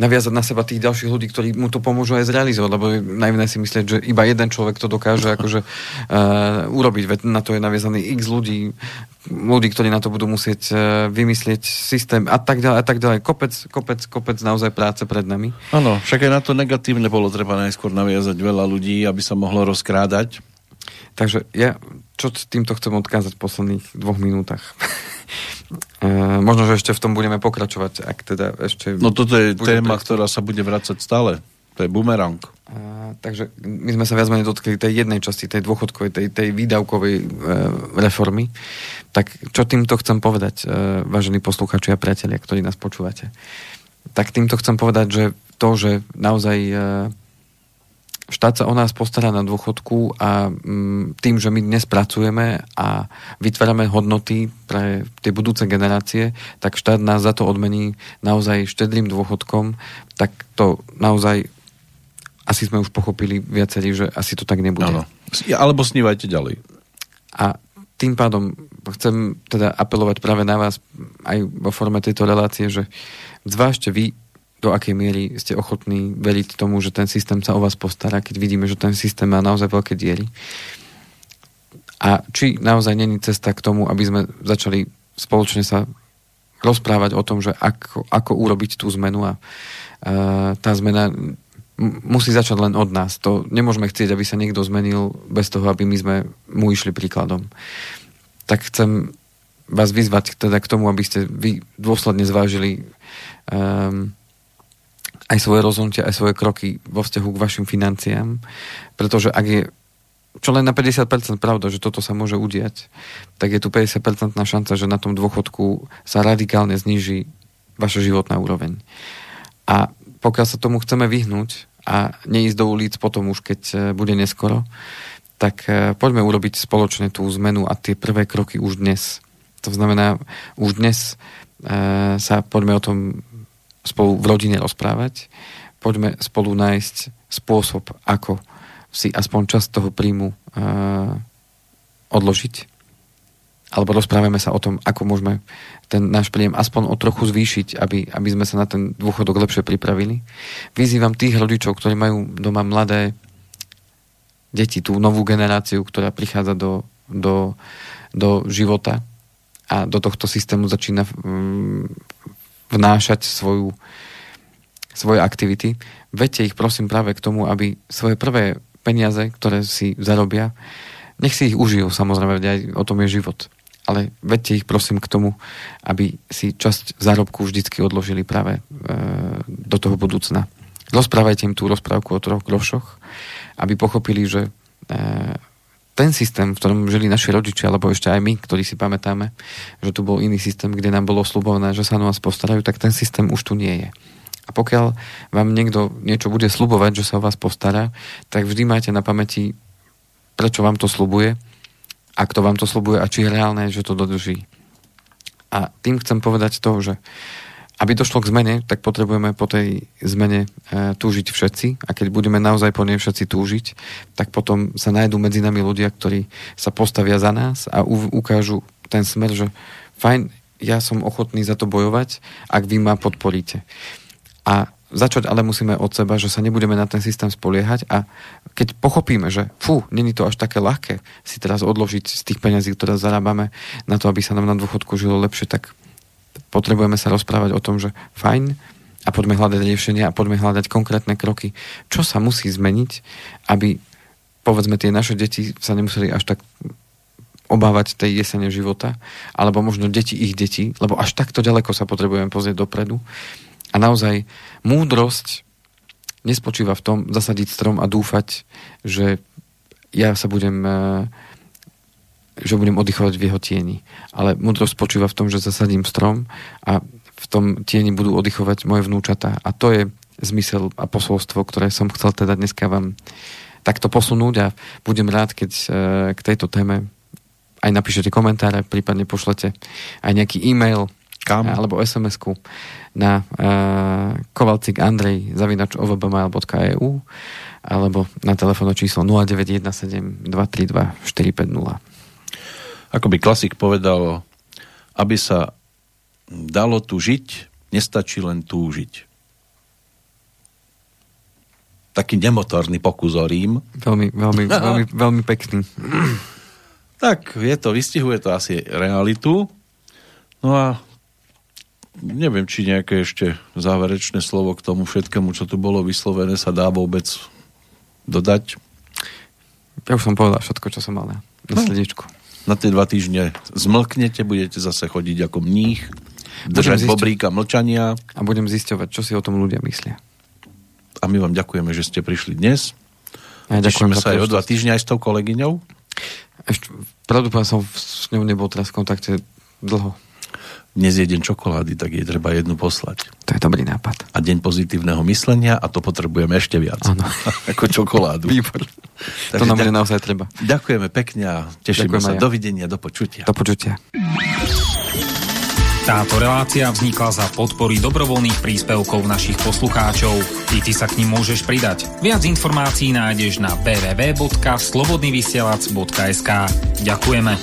naviazať na seba tých ďalších ľudí, ktorí mu to pomôžu aj zrealizovať, lebo najmä si myslieť, že iba jeden človek to dokáže akože uh, urobiť, veď na to je naviazaný x ľudí, ľudí, ktorí na to budú musieť uh, vymyslieť systém a tak ďalej a tak ďalej. Kopec, kopec, kopec naozaj práce pred nami. Áno, však aj na to negatívne bolo treba najskôr naviazať veľa ľudí, aby sa mohlo rozkrádať. Takže ja čo týmto chcem odkázať v posledných dvoch minútach. Uh, možno, že ešte v tom budeme pokračovať, ak teda ešte... No toto je téma, prístup. ktorá sa bude vrácať stále. To je bumerang. Uh, takže my sme sa viac menej dotkli tej jednej časti, tej dôchodkovej, tej, tej výdavkovej uh, reformy. Tak čo týmto chcem povedať, uh, vážení posluchači a priatelia, ktorí nás počúvate? Tak týmto chcem povedať, že to, že naozaj uh, štát sa o nás postará na dôchodku a mm, tým, že my dnes pracujeme a vytvárame hodnoty pre tie budúce generácie, tak štát nás za to odmení naozaj štedrým dôchodkom, tak to naozaj asi sme už pochopili viacerí, že asi to tak nebude. Áno. Alebo snívajte ďalej. A tým pádom chcem teda apelovať práve na vás aj vo forme tejto relácie, že zvážte vy do akej miery ste ochotní veriť tomu, že ten systém sa o vás postará, keď vidíme, že ten systém má naozaj veľké diery. A či naozaj není cesta k tomu, aby sme začali spoločne sa rozprávať o tom, že ako, ako urobiť tú zmenu a uh, tá zmena musí začať len od nás. To nemôžeme chcieť, aby sa niekto zmenil bez toho, aby my sme mu išli príkladom. Tak chcem vás vyzvať teda k tomu, aby ste vy dôsledne zvážili um, aj svoje rozhodnutia, aj svoje kroky vo vzťahu k vašim financiám, pretože ak je čo len na 50% pravda, že toto sa môže udiať, tak je tu 50% šanca, že na tom dôchodku sa radikálne zniží vaša životná úroveň. A pokiaľ sa tomu chceme vyhnúť a neísť do ulic potom už, keď e, bude neskoro, tak e, poďme urobiť spoločne tú zmenu a tie prvé kroky už dnes. To znamená, už dnes e, sa poďme o tom spolu v rodine rozprávať, poďme spolu nájsť spôsob, ako si aspoň časť toho príjmu odložiť alebo rozprávame sa o tom, ako môžeme ten náš príjem aspoň o trochu zvýšiť, aby, aby sme sa na ten dôchodok lepšie pripravili. Vyzývam tých rodičov, ktorí majú doma mladé deti, tú novú generáciu, ktorá prichádza do, do, do života a do tohto systému začína mm, vnášať svoju, svoje aktivity. Veďte ich prosím práve k tomu, aby svoje prvé peniaze, ktoré si zarobia, nech si ich užijú, samozrejme, aj o tom je život ale vedte ich prosím k tomu, aby si časť zárobku vždycky odložili práve e, do toho budúcna. Rozprávajte im tú rozprávku o troch grošoch, aby pochopili, že e, ten systém, v ktorom žili naši rodičia, alebo ešte aj my, ktorí si pamätáme, že tu bol iný systém, kde nám bolo slubované, že sa na nás postarajú, tak ten systém už tu nie je. A pokiaľ vám niekto niečo bude slubovať, že sa o vás postará, tak vždy majte na pamäti, prečo vám to slubuje a kto vám to slobuje a či je reálne, že to dodrží. A tým chcem povedať to, že aby došlo k zmene, tak potrebujeme po tej zmene e, túžiť všetci a keď budeme naozaj po nej všetci túžiť, tak potom sa nájdú medzi nami ľudia, ktorí sa postavia za nás a u- ukážu ten smer, že fajn, ja som ochotný za to bojovať, ak vy ma podporíte. A Začať ale musíme od seba, že sa nebudeme na ten systém spoliehať a keď pochopíme, že fú, není to až také ľahké si teraz odložiť z tých peňazí, ktoré zarábame na to, aby sa nám na dôchodku žilo lepšie, tak potrebujeme sa rozprávať o tom, že fajn a poďme hľadať riešenia a poďme hľadať konkrétne kroky, čo sa musí zmeniť, aby povedzme tie naše deti sa nemuseli až tak obávať tej jesene života, alebo možno deti ich detí, lebo až takto ďaleko sa potrebujeme pozrieť dopredu. A naozaj múdrosť nespočíva v tom zasadiť strom a dúfať, že ja sa budem e, že budem oddychovať v jeho tieni. Ale múdrosť spočíva v tom, že zasadím strom a v tom tieni budú oddychovať moje vnúčata. A to je zmysel a posolstvo, ktoré som chcel teda dneska vám takto posunúť a budem rád, keď e, k tejto téme aj napíšete komentáre, prípadne pošlete aj nejaký e-mail kam? alebo SMS-ku na uh, kovalcik andrej zavinač ovbmail.eu alebo na telefónne číslo 0917 232 450. Ako by klasik povedal, aby sa dalo tu žiť, nestačí len túžiť. Taký nemotorný pokus o Rím. Veľmi, veľmi, veľmi, veľmi pekný. Tak, je to, vystihuje to asi realitu. No a neviem, či nejaké ešte záverečné slovo k tomu všetkému, čo tu bolo vyslovené, sa dá vôbec dodať? Ja už som povedal všetko, čo som mal na, na no. Na tie dva týždne zmlknete, budete zase chodiť ako mních, držať zisťo- bobríka mlčania. A budem zisťovať, čo si o tom ľudia myslia. A my vám ďakujeme, že ste prišli dnes. Ja ďakujeme sa aj o dva týždňa aj s tou kolegyňou. Ešte, pravdu som s ňou nebol teraz v kontakte dlho dnes je deň čokolády, tak je treba jednu poslať. To je dobrý nápad. A deň pozitívneho myslenia a to potrebujeme ešte viac. Áno. ako čokoládu. Výbor. to nám ďak... naozaj treba. Ďakujeme pekne a tešíme Ďakujem sa. Ja. Dovidenia, do počutia. Do počutia. Táto relácia vznikla za podpory dobrovoľných príspevkov našich poslucháčov. I ty sa k ním môžeš pridať. Viac informácií nájdeš na www.slobodnyvysielac.sk Ďakujeme.